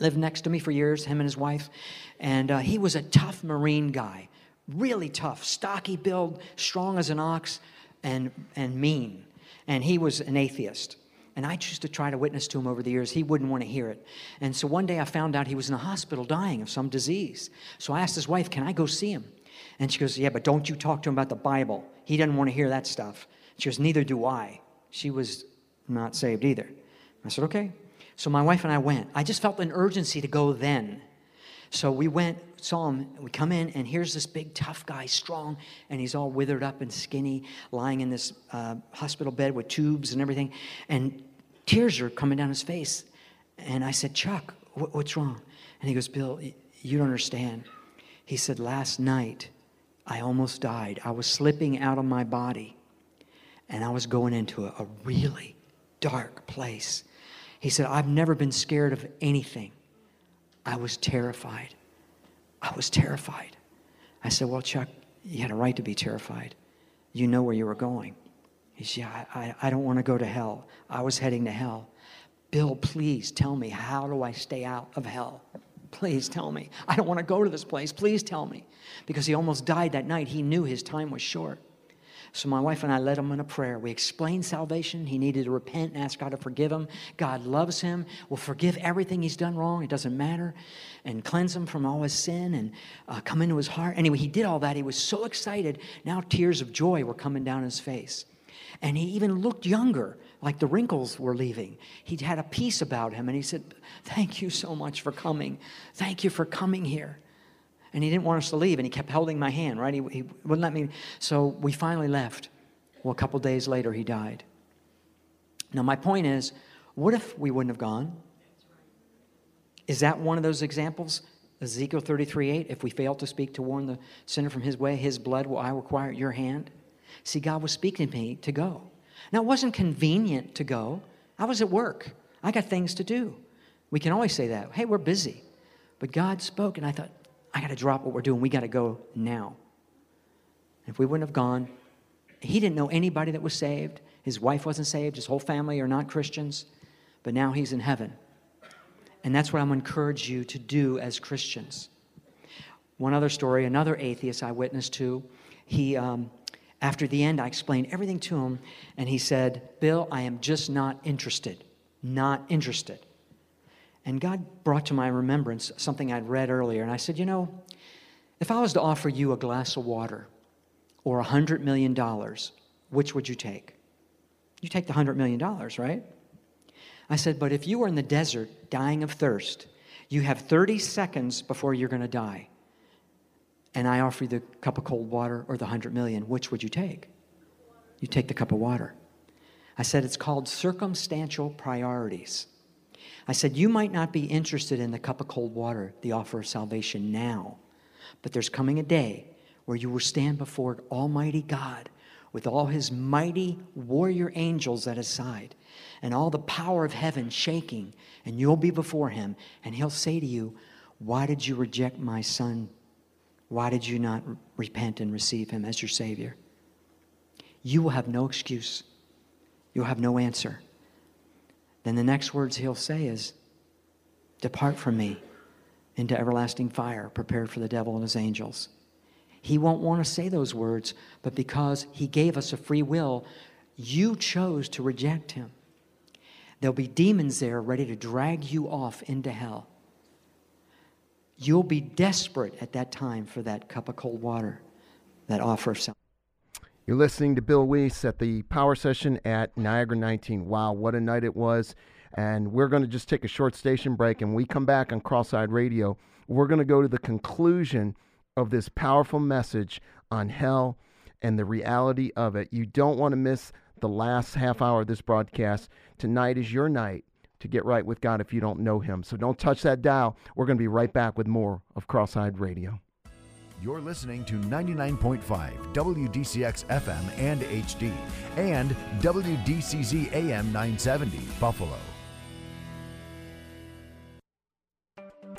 lived next to me for years, him and his wife, and uh, he was a tough Marine guy, really tough, stocky build, strong as an ox, and, and mean. And he was an atheist. And I used to try to witness to him over the years. He wouldn't want to hear it. And so one day I found out he was in a hospital dying of some disease. So I asked his wife, Can I go see him? And she goes, Yeah, but don't you talk to him about the Bible. He doesn't want to hear that stuff. She goes, Neither do I. She was not saved either. I said, Okay. So my wife and I went. I just felt an urgency to go then. So we went, saw him, we come in, and here's this big, tough guy, strong, and he's all withered up and skinny, lying in this uh, hospital bed with tubes and everything. And tears are coming down his face. And I said, Chuck, wh- what's wrong? And he goes, Bill, you don't understand. He said, Last night, I almost died. I was slipping out of my body, and I was going into a, a really dark place. He said, I've never been scared of anything. I was terrified. I was terrified. I said, Well, Chuck, you had a right to be terrified. You know where you were going. He said, Yeah, I, I, I don't want to go to hell. I was heading to hell. Bill, please tell me, how do I stay out of hell? Please tell me. I don't want to go to this place. Please tell me. Because he almost died that night. He knew his time was short. So my wife and I led him in a prayer. We explained salvation. He needed to repent and ask God to forgive him. God loves him, will forgive everything he's done wrong. It doesn't matter. And cleanse him from all his sin and uh, come into his heart. Anyway, he did all that. He was so excited. Now tears of joy were coming down his face. And he even looked younger, like the wrinkles were leaving. He'd had a peace about him. And he said, Thank you so much for coming. Thank you for coming here. And he didn't want us to leave, and he kept holding my hand, right? He, he wouldn't let me. So we finally left. Well, a couple days later, he died. Now, my point is what if we wouldn't have gone? Is that one of those examples? Ezekiel 33 8, if we fail to speak to warn the sinner from his way, his blood will I require at your hand. See, God was speaking to me to go. Now, it wasn't convenient to go. I was at work, I got things to do. We can always say that. Hey, we're busy. But God spoke, and I thought, I got to drop what we're doing. We got to go now. If we wouldn't have gone, he didn't know anybody that was saved. His wife wasn't saved. His whole family are not Christians. But now he's in heaven. And that's what I'm encourage you to do as Christians. One other story, another atheist I witnessed to, he, um, after the end, I explained everything to him, and he said, Bill, I am just not interested. Not interested. And God brought to my remembrance something I'd read earlier. And I said, You know, if I was to offer you a glass of water or a $100 million, which would you take? You take the $100 million, right? I said, But if you were in the desert dying of thirst, you have 30 seconds before you're going to die. And I offer you the cup of cold water or the 100 million, which would you take? You take the cup of water. I said, It's called circumstantial priorities. I said, You might not be interested in the cup of cold water, the offer of salvation now, but there's coming a day where you will stand before Almighty God with all his mighty warrior angels at his side and all the power of heaven shaking, and you'll be before him, and he'll say to you, Why did you reject my son? Why did you not repent and receive him as your Savior? You will have no excuse. You'll have no answer then the next words he'll say is, Depart from me into everlasting fire, prepared for the devil and his angels. He won't want to say those words, but because he gave us a free will, you chose to reject him. There'll be demons there ready to drag you off into hell. You'll be desperate at that time for that cup of cold water, that offer of salvation. You're listening to Bill Wiese at the power session at Niagara 19. Wow, what a night it was. And we're going to just take a short station break. And we come back on Cross Eyed Radio. We're going to go to the conclusion of this powerful message on hell and the reality of it. You don't want to miss the last half hour of this broadcast. Tonight is your night to get right with God if you don't know Him. So don't touch that dial. We're going to be right back with more of Cross Eyed Radio. You're listening to 99.5 WDCX FM and HD and WDCZ AM 970 Buffalo.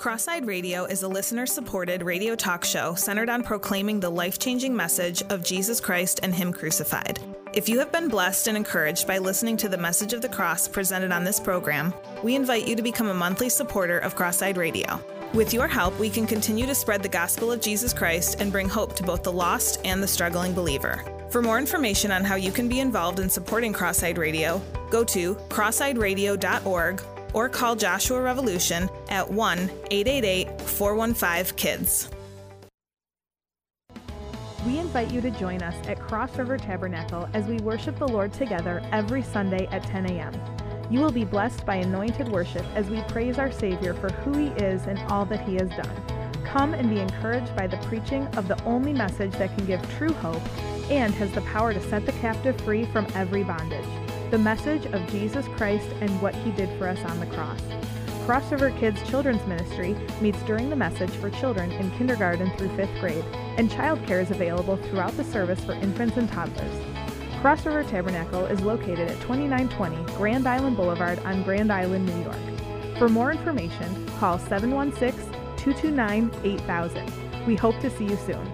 Cross Eyed Radio is a listener supported radio talk show centered on proclaiming the life changing message of Jesus Christ and Him crucified. If you have been blessed and encouraged by listening to the message of the cross presented on this program, we invite you to become a monthly supporter of Cross Eyed Radio. With your help, we can continue to spread the gospel of Jesus Christ and bring hope to both the lost and the struggling believer. For more information on how you can be involved in supporting Cross Eyed Radio, go to crosseyedradio.org or call Joshua Revolution at 1 888 415 KIDS. We invite you to join us at Cross River Tabernacle as we worship the Lord together every Sunday at 10 a.m. You will be blessed by anointed worship as we praise our Savior for who He is and all that He has done. Come and be encouraged by the preaching of the only message that can give true hope and has the power to set the captive free from every bondage the message of Jesus Christ and what He did for us on the cross. Crossover Kids Children's Ministry meets during the message for children in kindergarten through fifth grade, and childcare is available throughout the service for infants and toddlers. Cross River Tabernacle is located at 2920 Grand Island Boulevard on Grand Island, New York. For more information, call 716 229 8000. We hope to see you soon.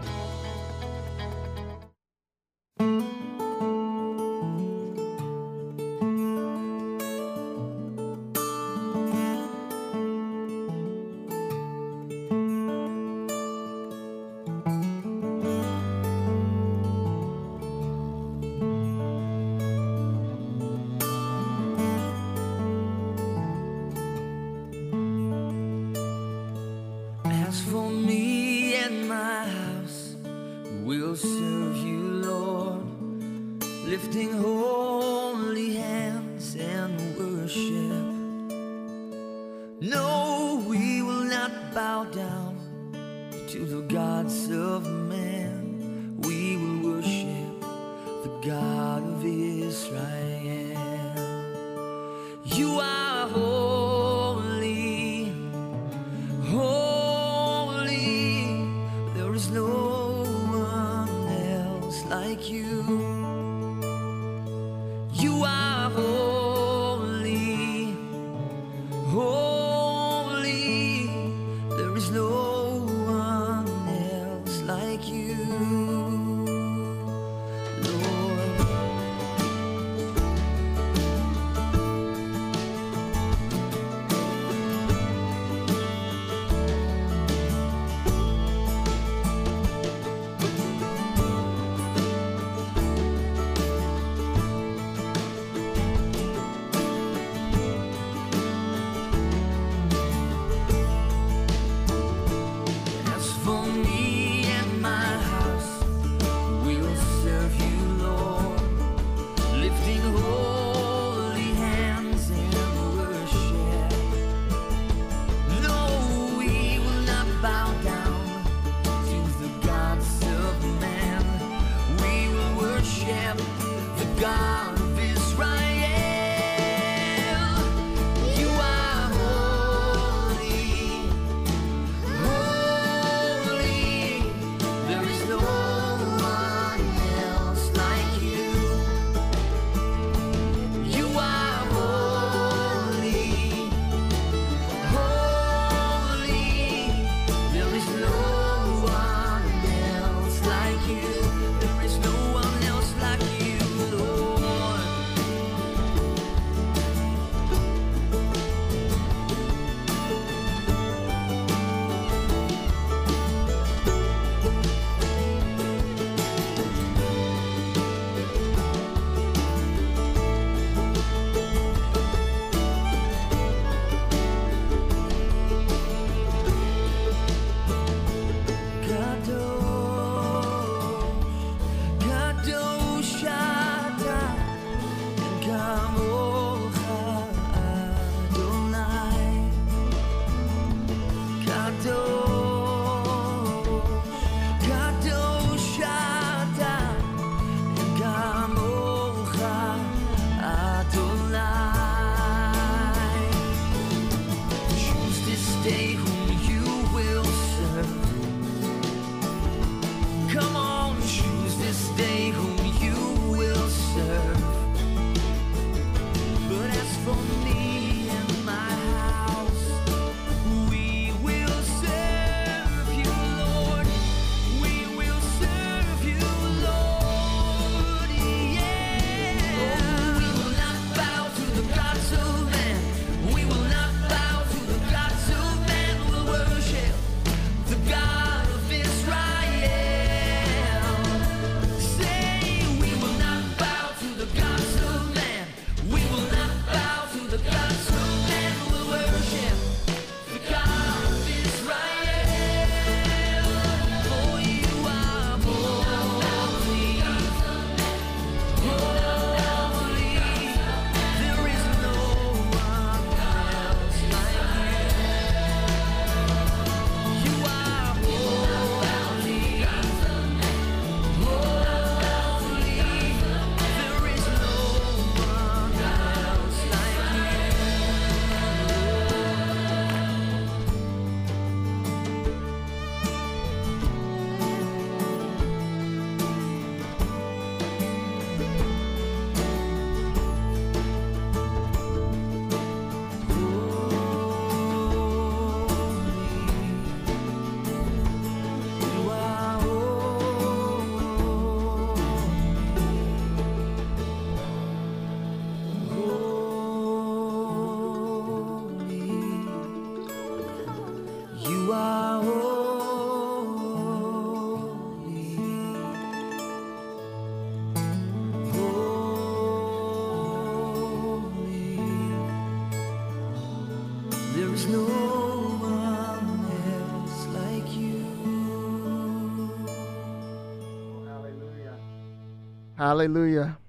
Hallelujah.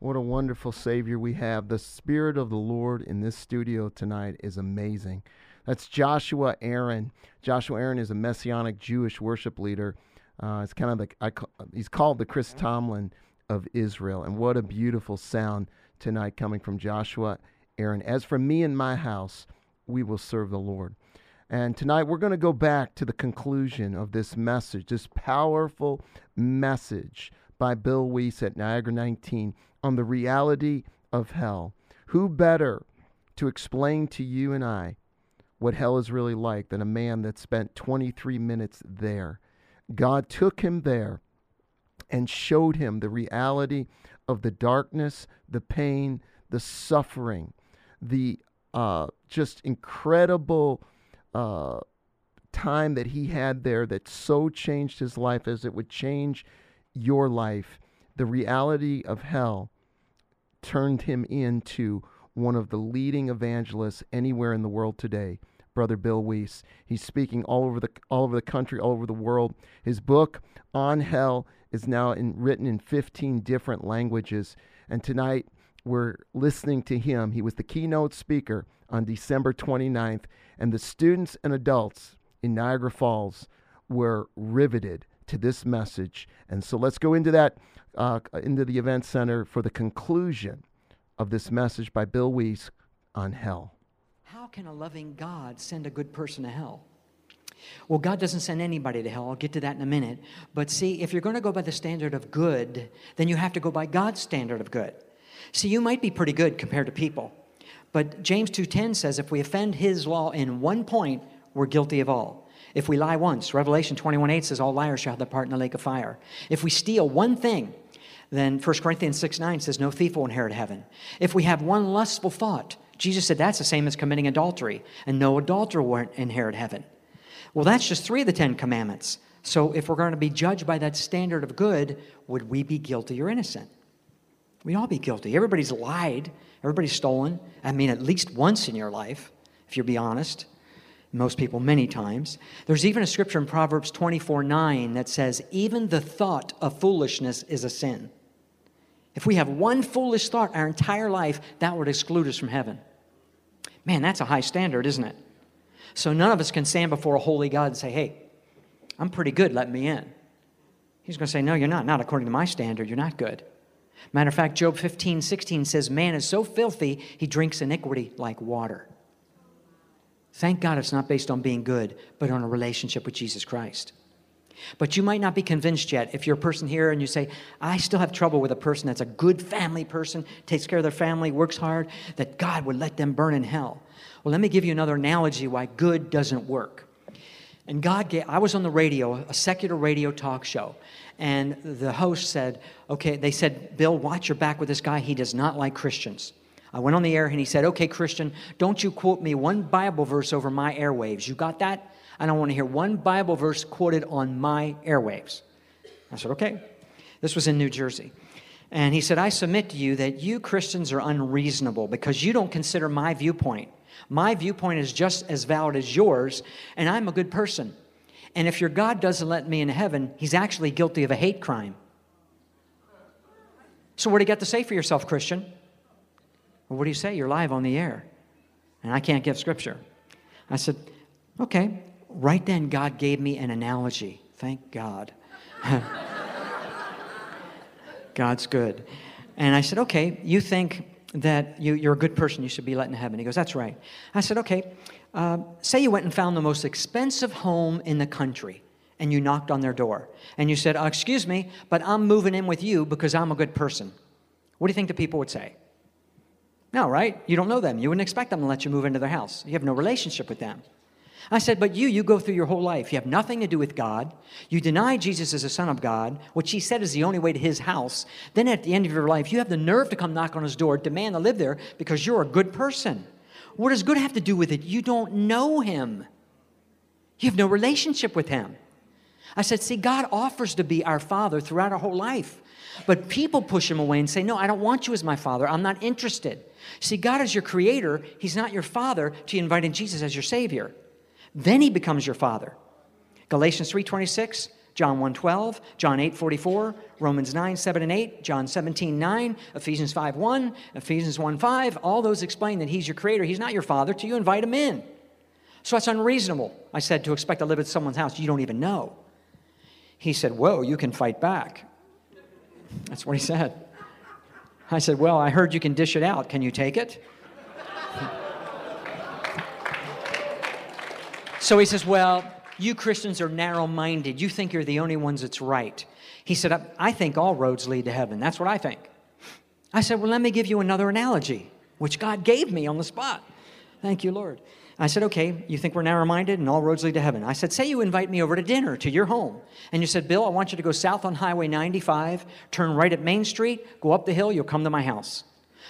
What a wonderful Savior we have. The Spirit of the Lord in this studio tonight is amazing. That's Joshua Aaron. Joshua Aaron is a Messianic Jewish worship leader. Uh, it's kind of the, I, ca- he's called the Chris Tomlin of Israel. And what a beautiful sound tonight coming from Joshua Aaron. As for me and my house, we will serve the Lord. And tonight we're going to go back to the conclusion of this message, this powerful message by Bill Wiese at Niagara 19 on the reality of hell. Who better to explain to you and I what hell is really like than a man that spent 23 minutes there? God took him there and showed him the reality of the darkness, the pain, the suffering, the uh, just incredible uh, time that he had there that so changed his life as it would change your life. The reality of hell turned him into one of the leading evangelists anywhere in the world today. Brother Bill Wiese. He's speaking all over the all over the country, all over the world. His book on hell is now in, written in 15 different languages. And tonight we're listening to him. He was the keynote speaker on December 29th, and the students and adults in Niagara Falls were riveted to this message. And so let's go into that, uh, into the event center for the conclusion of this message by Bill Wiese on hell. How can a loving God send a good person to hell? Well, God doesn't send anybody to hell. I'll get to that in a minute. But see, if you're going to go by the standard of good, then you have to go by God's standard of good. See, you might be pretty good compared to people. But James 2:10 says if we offend his law in one point, we're guilty of all. If we lie once, Revelation 21:8 says all liars shall have their part in the lake of fire. If we steal one thing, then 1 Corinthians 6 9 says, No thief will inherit heaven. If we have one lustful thought, Jesus said that's the same as committing adultery, and no adulterer will inherit heaven. Well, that's just three of the Ten Commandments. So if we're going to be judged by that standard of good, would we be guilty or innocent? We'd all be guilty. Everybody's lied. Everybody's stolen. I mean, at least once in your life, if you are be honest. Most people, many times. There's even a scripture in Proverbs 24 9 that says, Even the thought of foolishness is a sin. If we have one foolish thought our entire life, that would exclude us from heaven. Man, that's a high standard, isn't it? So none of us can stand before a holy God and say, Hey, I'm pretty good, let me in. He's going to say, No, you're not. Not according to my standard, you're not good. Matter of fact, Job 15, 16 says, Man is so filthy, he drinks iniquity like water. Thank God it's not based on being good, but on a relationship with Jesus Christ. But you might not be convinced yet. If you're a person here and you say, I still have trouble with a person that's a good family person, takes care of their family, works hard, that God would let them burn in hell. Well, let me give you another analogy why good doesn't work. And God gave, I was on the radio, a secular radio talk show, and the host said, Okay, they said, Bill, watch your back with this guy. He does not like Christians. I went on the air and he said, Okay, Christian, don't you quote me one Bible verse over my airwaves. You got that? I don't want to hear one Bible verse quoted on my airwaves. I said, Okay. This was in New Jersey. And he said, I submit to you that you Christians are unreasonable because you don't consider my viewpoint. My viewpoint is just as valid as yours, and I'm a good person. And if your God doesn't let me into heaven, he's actually guilty of a hate crime. So, what do you got to say for yourself, Christian? Well, what do you say? You're live on the air, and I can't give scripture. I said, okay. Right then, God gave me an analogy. Thank God. God's good. And I said, okay, you think that you, you're a good person, you should be let in heaven. He goes, that's right. I said, okay, uh, say you went and found the most expensive home in the country and you knocked on their door and you said, uh, excuse me, but I'm moving in with you because I'm a good person. What do you think the people would say? No, right? You don't know them. You wouldn't expect them to let you move into their house. You have no relationship with them. I said, but you, you go through your whole life. You have nothing to do with God. You deny Jesus as a son of God, which he said is the only way to his house. Then at the end of your life, you have the nerve to come knock on his door, demand to live there because you're a good person. What does good have to do with it? You don't know him. You have no relationship with him. I said, See, God offers to be our Father throughout our whole life. But people push him away and say, No, I don't want you as my Father. I'm not interested. See, God is your creator. He's not your Father you invite in Jesus as your Savior. Then he becomes your Father. Galatians 3.26, John 1.12, John 8.44, Romans 9, 7 and 8, John 17, 9, Ephesians 5, 1, Ephesians 1, 5. All those explain that he's your creator. He's not your Father till you invite him in. So that's unreasonable, I said, to expect to live at someone's house you don't even know. He said, Whoa, you can fight back. That's what he said. I said, Well, I heard you can dish it out. Can you take it? so he says, Well, you Christians are narrow minded. You think you're the only ones that's right. He said, "I- I think all roads lead to heaven. That's what I think. I said, Well, let me give you another analogy, which God gave me on the spot. Thank you, Lord. I said, Okay, you think we're narrow minded and all roads lead to heaven. I said, Say you invite me over to dinner to your home. And you said, Bill, I want you to go south on Highway 95, turn right at Main Street, go up the hill, you'll come to my house.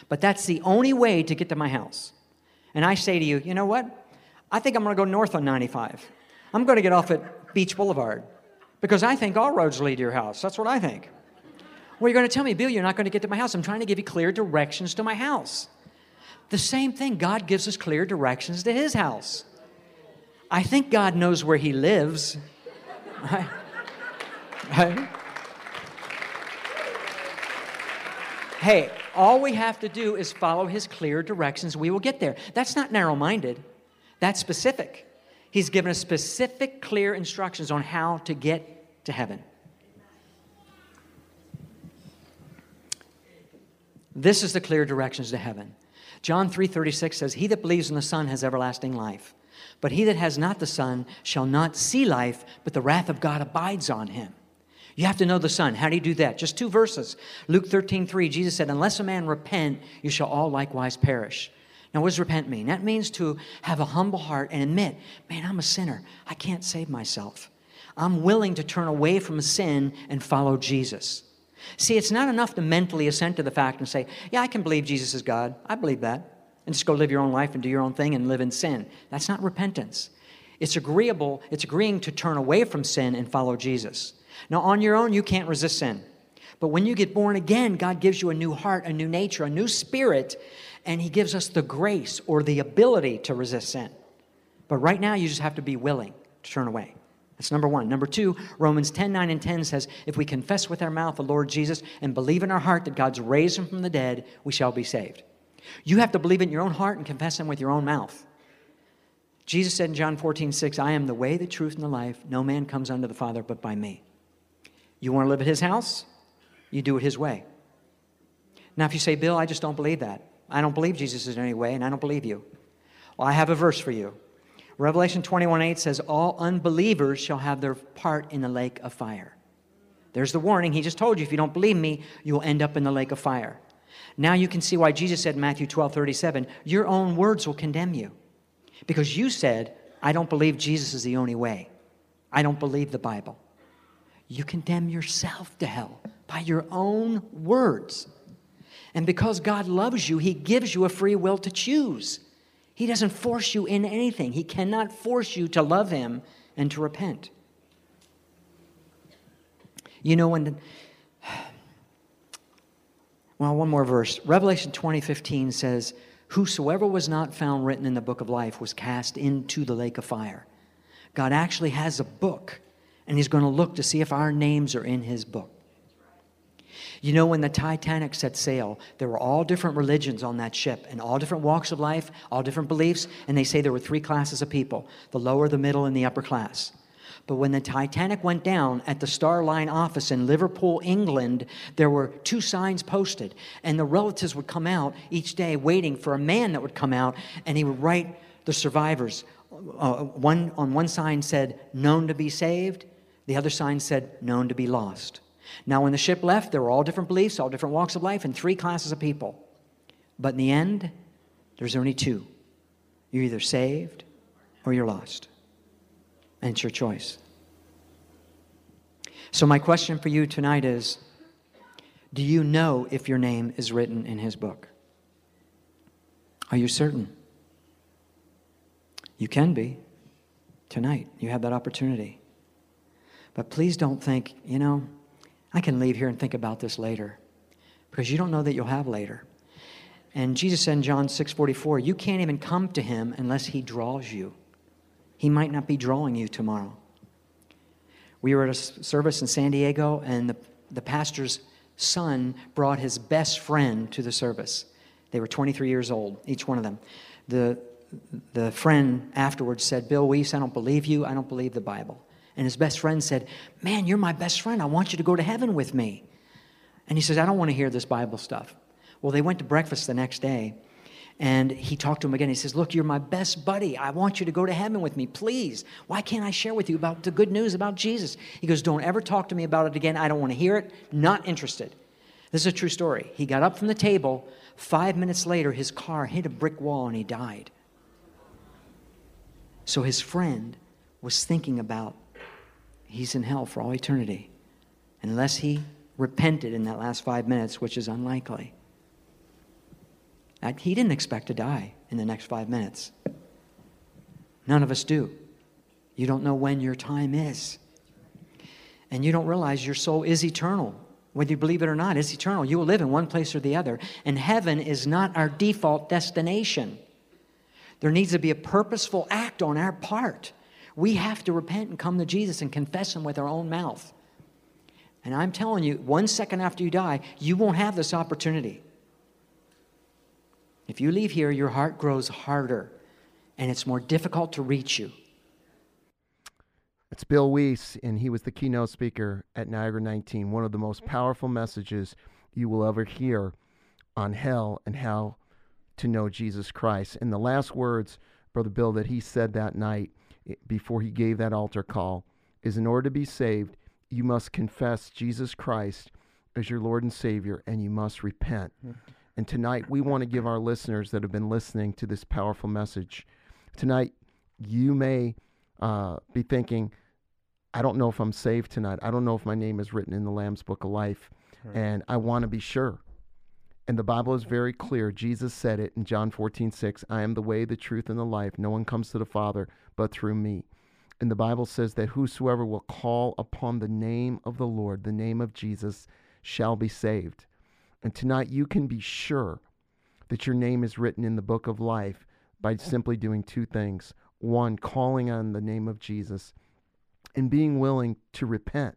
But that's the only way to get to my house. And I say to you, You know what? I think I'm going to go north on 95. I'm going to get off at Beach Boulevard because I think all roads lead to your house. That's what I think. Well, you're going to tell me, Bill, you're not going to get to my house. I'm trying to give you clear directions to my house. The same thing, God gives us clear directions to his house. I think God knows where he lives. Right? Right? Hey, all we have to do is follow his clear directions. We will get there. That's not narrow minded, that's specific. He's given us specific, clear instructions on how to get to heaven. This is the clear directions to heaven. John 3:36 says, "He that believes in the Son has everlasting life, but he that has not the Son shall not see life, but the wrath of God abides on him." You have to know the Son. How do you do that? Just two verses. Luke 13:3, Jesus said, "Unless a man repent, you shall all likewise perish." Now, what does repent mean? That means to have a humble heart and admit, man, I'm a sinner. I can't save myself. I'm willing to turn away from sin and follow Jesus. See, it's not enough to mentally assent to the fact and say, yeah, I can believe Jesus is God. I believe that. And just go live your own life and do your own thing and live in sin. That's not repentance. It's agreeable, it's agreeing to turn away from sin and follow Jesus. Now, on your own, you can't resist sin. But when you get born again, God gives you a new heart, a new nature, a new spirit, and He gives us the grace or the ability to resist sin. But right now, you just have to be willing to turn away. That's number one. Number two, Romans 10 9 and 10 says, If we confess with our mouth the Lord Jesus and believe in our heart that God's raised him from the dead, we shall be saved. You have to believe in your own heart and confess him with your own mouth. Jesus said in John 14 6, I am the way, the truth, and the life. No man comes unto the Father but by me. You want to live at his house? You do it his way. Now, if you say, Bill, I just don't believe that. I don't believe Jesus is in any way, and I don't believe you. Well, I have a verse for you. Revelation 21 8 says, All unbelievers shall have their part in the lake of fire. There's the warning. He just told you if you don't believe me, you'll end up in the lake of fire. Now you can see why Jesus said in Matthew 12 37, Your own words will condemn you. Because you said, I don't believe Jesus is the only way. I don't believe the Bible. You condemn yourself to hell by your own words. And because God loves you, He gives you a free will to choose. He doesn't force you in anything. He cannot force you to love Him and to repent. You know, when. Well, one more verse. Revelation 20 15 says, Whosoever was not found written in the book of life was cast into the lake of fire. God actually has a book, and He's going to look to see if our names are in His book. You know, when the Titanic set sail, there were all different religions on that ship and all different walks of life, all different beliefs, and they say there were three classes of people the lower, the middle, and the upper class. But when the Titanic went down at the Star Line office in Liverpool, England, there were two signs posted, and the relatives would come out each day waiting for a man that would come out, and he would write the survivors. Uh, one, on one sign said, known to be saved, the other sign said, known to be lost. Now, when the ship left, there were all different beliefs, all different walks of life, and three classes of people. But in the end, there's only two you're either saved or you're lost. And it's your choice. So, my question for you tonight is Do you know if your name is written in His book? Are you certain? You can be. Tonight, you have that opportunity. But please don't think, you know, I can leave here and think about this later. Because you don't know that you'll have later. And Jesus said in John 6:44, you can't even come to him unless he draws you. He might not be drawing you tomorrow. We were at a service in San Diego, and the, the pastor's son brought his best friend to the service. They were 23 years old, each one of them. The, the friend afterwards said, Bill Wiese, I don't believe you. I don't believe the Bible. And his best friend said, Man, you're my best friend. I want you to go to heaven with me. And he says, I don't want to hear this Bible stuff. Well, they went to breakfast the next day, and he talked to him again. He says, Look, you're my best buddy. I want you to go to heaven with me, please. Why can't I share with you about the good news about Jesus? He goes, Don't ever talk to me about it again. I don't want to hear it. Not interested. This is a true story. He got up from the table. Five minutes later, his car hit a brick wall and he died. So his friend was thinking about he's in hell for all eternity unless he repented in that last five minutes, which is unlikely. He didn't expect to die in the next five minutes. None of us do. You don't know when your time is. And you don't realize your soul is eternal. Whether you believe it or not, it's eternal. You will live in one place or the other. And heaven is not our default destination. There needs to be a purposeful act on our part. We have to repent and come to Jesus and confess Him with our own mouth. And I'm telling you, one second after you die, you won't have this opportunity. If you leave here, your heart grows harder and it's more difficult to reach you. It's Bill Wiese, and he was the keynote speaker at Niagara 19. One of the most powerful messages you will ever hear on hell and how to know Jesus Christ. And the last words, Brother Bill, that he said that night before he gave that altar call is in order to be saved, you must confess Jesus Christ as your Lord and Savior, and you must repent. And tonight, we want to give our listeners that have been listening to this powerful message. Tonight, you may uh, be thinking, I don't know if I'm saved tonight. I don't know if my name is written in the Lamb's Book of Life. And I want to be sure. And the Bible is very clear. Jesus said it in John 14, 6. I am the way, the truth, and the life. No one comes to the Father but through me. And the Bible says that whosoever will call upon the name of the Lord, the name of Jesus, shall be saved. And tonight you can be sure that your name is written in the book of life by simply doing two things. One, calling on the name of Jesus and being willing to repent.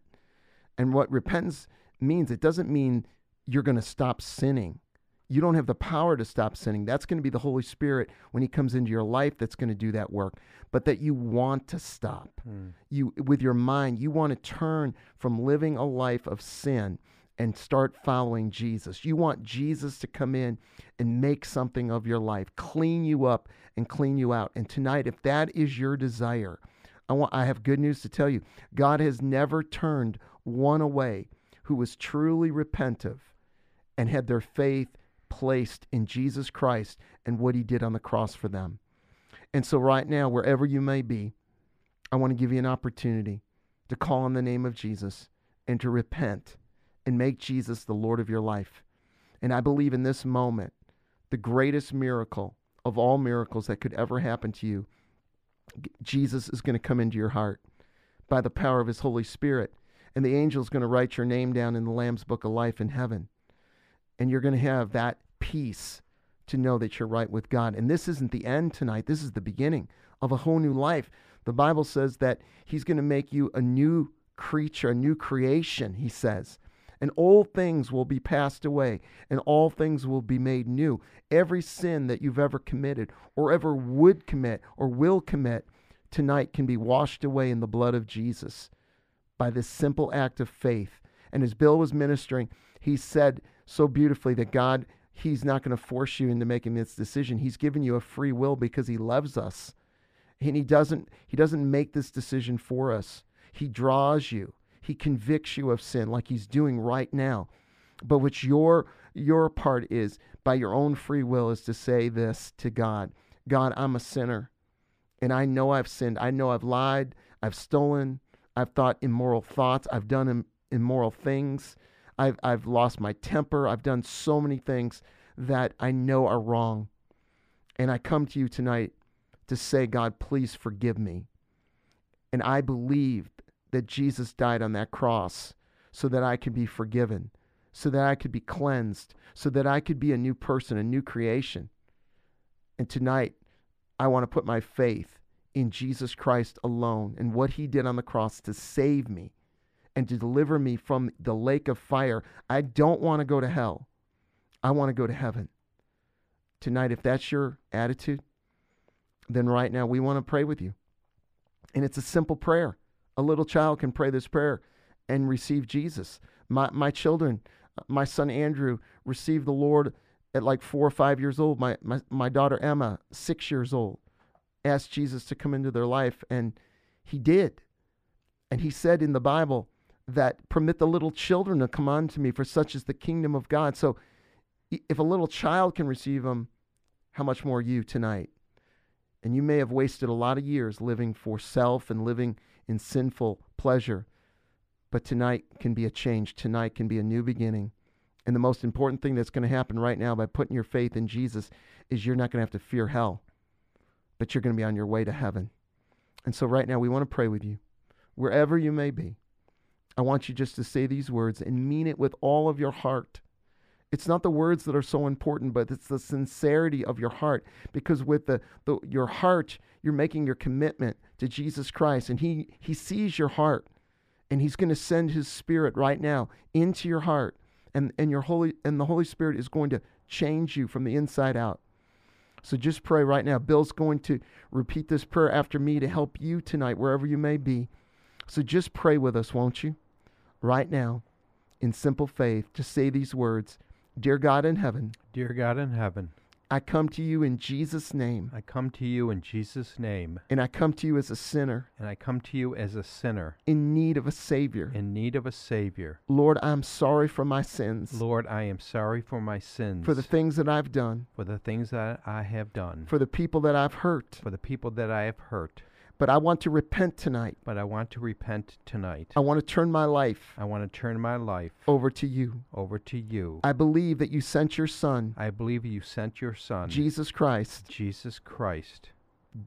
And what repentance means, it doesn't mean you're going to stop sinning. You don't have the power to stop sinning. That's going to be the Holy Spirit when He comes into your life that's going to do that work. But that you want to stop. Hmm. You, with your mind, you want to turn from living a life of sin and start following Jesus. You want Jesus to come in and make something of your life, clean you up and clean you out. And tonight, if that is your desire, I want I have good news to tell you. God has never turned one away who was truly repentive and had their faith placed in Jesus Christ and what he did on the cross for them. And so right now, wherever you may be, I want to give you an opportunity to call on the name of Jesus and to repent and make Jesus the Lord of your life. And I believe in this moment, the greatest miracle of all miracles that could ever happen to you, Jesus is going to come into your heart by the power of his Holy Spirit. And the angel is going to write your name down in the Lamb's Book of Life in heaven. And you're going to have that peace to know that you're right with God. And this isn't the end tonight, this is the beginning of a whole new life. The Bible says that he's going to make you a new creature, a new creation, he says. And old things will be passed away, and all things will be made new. Every sin that you've ever committed, or ever would commit, or will commit, tonight can be washed away in the blood of Jesus by this simple act of faith. And as Bill was ministering, he said so beautifully that God, He's not going to force you into making this decision. He's given you a free will because He loves us. And He doesn't, He doesn't make this decision for us. He draws you. He convicts you of sin like He's doing right now. But what your your part is by your own free will is to say this to God. God, I'm a sinner. And I know I've sinned. I know I've lied. I've stolen. I've thought immoral thoughts. I've done Im- immoral things. I've, I've lost my temper. I've done so many things that I know are wrong. And I come to you tonight to say, God, please forgive me. And I believe that Jesus died on that cross so that I could be forgiven, so that I could be cleansed, so that I could be a new person, a new creation. And tonight, I want to put my faith in Jesus Christ alone and what he did on the cross to save me and to deliver me from the lake of fire. I don't want to go to hell. I want to go to heaven. Tonight, if that's your attitude, then right now we want to pray with you. And it's a simple prayer. A little child can pray this prayer and receive Jesus. My, my children, my son Andrew, received the Lord at like four or five years old. My, my, my daughter Emma, six years old, asked Jesus to come into their life, and he did. And he said in the Bible that permit the little children to come unto me, for such is the kingdom of God. So if a little child can receive them, how much more you tonight? And you may have wasted a lot of years living for self and living in sinful pleasure. But tonight can be a change. Tonight can be a new beginning. And the most important thing that's going to happen right now by putting your faith in Jesus is you're not going to have to fear hell, but you're going to be on your way to heaven. And so, right now, we want to pray with you, wherever you may be. I want you just to say these words and mean it with all of your heart. It's not the words that are so important, but it's the sincerity of your heart. Because with the, the your heart, you're making your commitment to Jesus Christ, and He He sees your heart, and He's going to send His Spirit right now into your heart, and and your holy and the Holy Spirit is going to change you from the inside out. So just pray right now. Bill's going to repeat this prayer after me to help you tonight, wherever you may be. So just pray with us, won't you? Right now, in simple faith, to say these words Dear God in heaven, Dear God in heaven, I come to you in Jesus' name, I come to you in Jesus' name, and I come to you as a sinner and I come to you as a sinner in need of a Savior. in need of a Savior. Lord, I'm sorry for my sins, Lord, I am sorry for my sins, for the things that I've done, for the things that I have done, for the people that I've hurt. for the people that I have hurt. But I want to repent tonight. But I want to repent tonight. I want to turn my life I want to turn my life over to you. over to you. I believe that you sent your Son, I believe you sent your Son, Jesus Christ, Jesus Christ,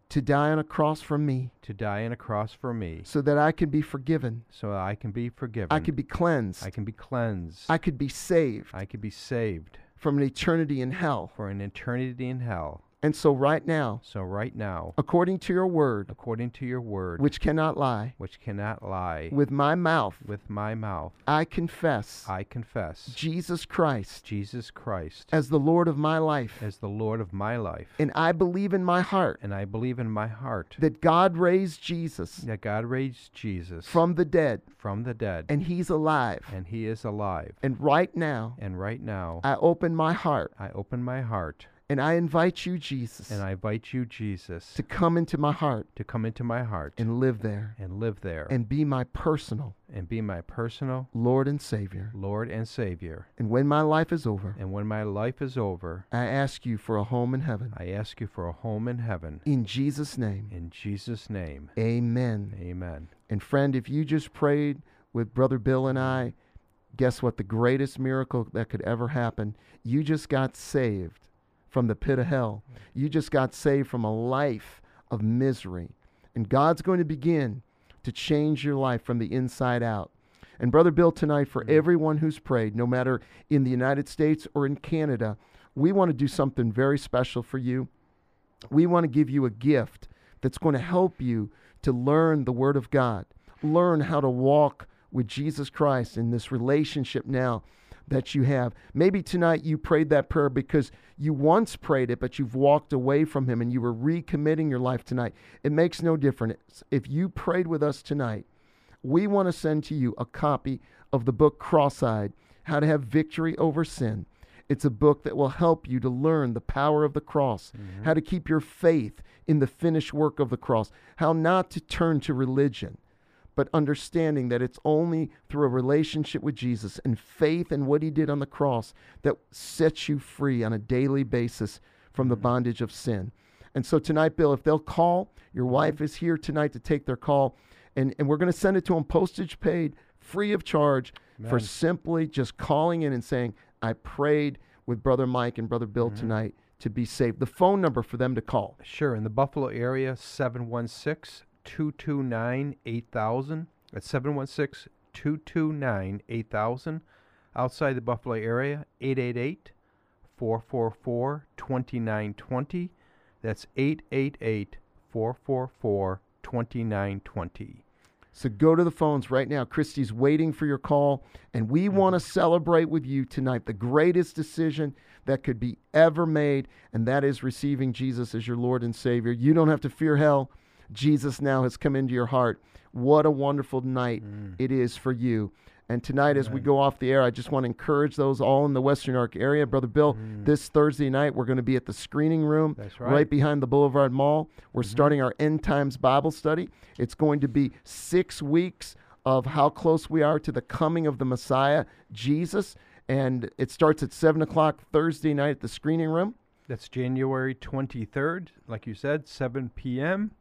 to die on a cross for me to die on a cross for me so that I can be forgiven. so I can be forgiven. I can be cleansed. I can be cleansed. I could be saved I could be saved from an eternity in hell. for an eternity in hell. And so, right now, So right now, according to your word, according to your word, which cannot lie, which cannot lie, with my mouth, with my mouth, I confess I confess Jesus Christ Jesus Christ as the Lord of my life. as the Lord of my life. And I believe in my heart And I believe in my heart that God raised Jesus that God raised Jesus from the dead, from the dead, and he's alive. and he is alive. And right now, And right now, I open my heart I open my heart and I invite you, Jesus, and I invite you, Jesus, to come into my heart to come into my heart and live there and live there and be my personal and be my personal Lord and Savior. Lord and Savior. And when my life is over, And when my life is over, I ask you for a home in heaven. I ask you for a home in heaven. In Jesus' name, In Jesus' name, amen. amen. And friend, if you just prayed with Brother Bill and I, guess what? The greatest miracle that could ever happen. You just got saved from the pit of mm-hmm. hell. You just got saved from a life of misery. And God's going to begin to change your life from the inside out. And Brother Bill, tonight, for mm-hmm. everyone who's prayed, no matter in the United States or in Canada, we want to do something very special for you. We want to give you a gift that's going to help you to learn the Word of God, learn how to walk with Jesus Christ in this relationship now that you have. Maybe tonight you prayed that prayer because you once prayed it, but you've walked away from Him and you were recommitting your life tonight. It makes no difference. If you prayed with us tonight, we want to send to you a copy of the book Cross Eyed How to Have Victory Over Sin. It's a book that will help you to learn the power of the cross, mm-hmm. how to keep your faith in the finished work of the cross, how not to turn to religion, but understanding that it's only through a relationship with Jesus and faith in what he did on the cross that sets you free on a daily basis from the mm-hmm. bondage of sin. And so tonight, Bill, if they'll call, your mm-hmm. wife is here tonight to take their call, and, and we're going to send it to them postage paid, free of charge, for simply just calling in and saying, I prayed with Brother Mike and Brother Bill mm-hmm. tonight to be saved. The phone number for them to call. Sure. In the Buffalo area, 716 229 8000. That's 716 229 8000. Outside the Buffalo area, 888 444 2920. That's 888 444 2920. So go to the phones right now. Christy's waiting for your call, and we mm-hmm. want to celebrate with you tonight the greatest decision that could be ever made, and that is receiving Jesus as your Lord and Savior. You don't have to fear hell. Jesus now has come into your heart. What a wonderful night mm. it is for you. And tonight, as we go off the air, I just want to encourage those all in the Western Arc area. Brother Bill, mm. this Thursday night, we're going to be at the screening room That's right. behind the Boulevard Mall. We're mm-hmm. starting our End Times Bible study. It's going to be six weeks of how close we are to the coming of the Messiah, Jesus. And it starts at 7 o'clock Thursday night at the screening room. That's January 23rd, like you said, 7 p.m.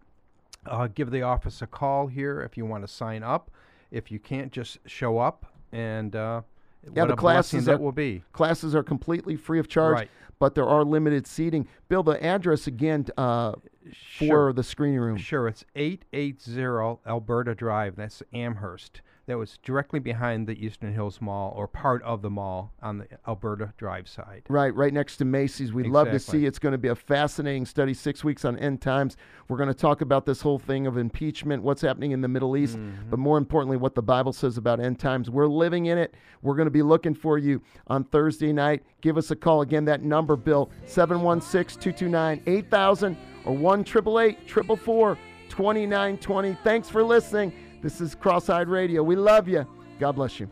Uh, give the office a call here if you want to sign up. If you can't, just show up and uh, Yeah, the classes that are, will be. Classes are completely free of charge, Right. but there are limited seating. Bill, the address again uh, for the screening room. Sure, it's 880 Alberta Drive. That's Amherst. That was directly behind the Eastern Hills Mall or part of the mall on the Alberta Drive side. Right, right next to Macy's. We'd love to see. It's going to be a fascinating study. Six weeks on end times. We're going to talk about this whole thing of impeachment, what's happening in the Middle East, Mm-hmm. but more importantly, what the Bible says about end times. We're living in it. We're going to be looking for you on Thursday night. Give us a call. Again, that number, Bill, 716 229 8000 or 1 444 2920. Thanks for listening. This is Cross Eyed Radio. We love you. God bless you.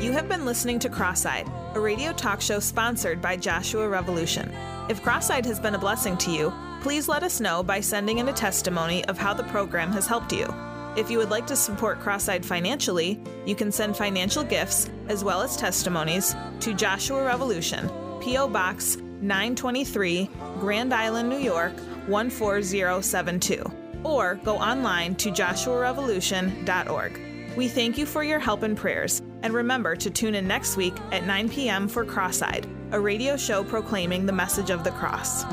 You have been listening to Cross-Eyed, a radio talk show sponsored by Joshua Revolution. If Cross-Eyed has been a blessing to you, please let us know by sending in a testimony of how the program has helped you. If you would like to support Cross-Eyed financially, you can send financial gifts as well as testimonies to Joshua Revolution, P.O. Box 923, Grand Island, New York 14072, or go online to joshuarevolution.org. We thank you for your help and prayers, and remember to tune in next week at 9 p.m. for Cross Eyed, a radio show proclaiming the message of the cross.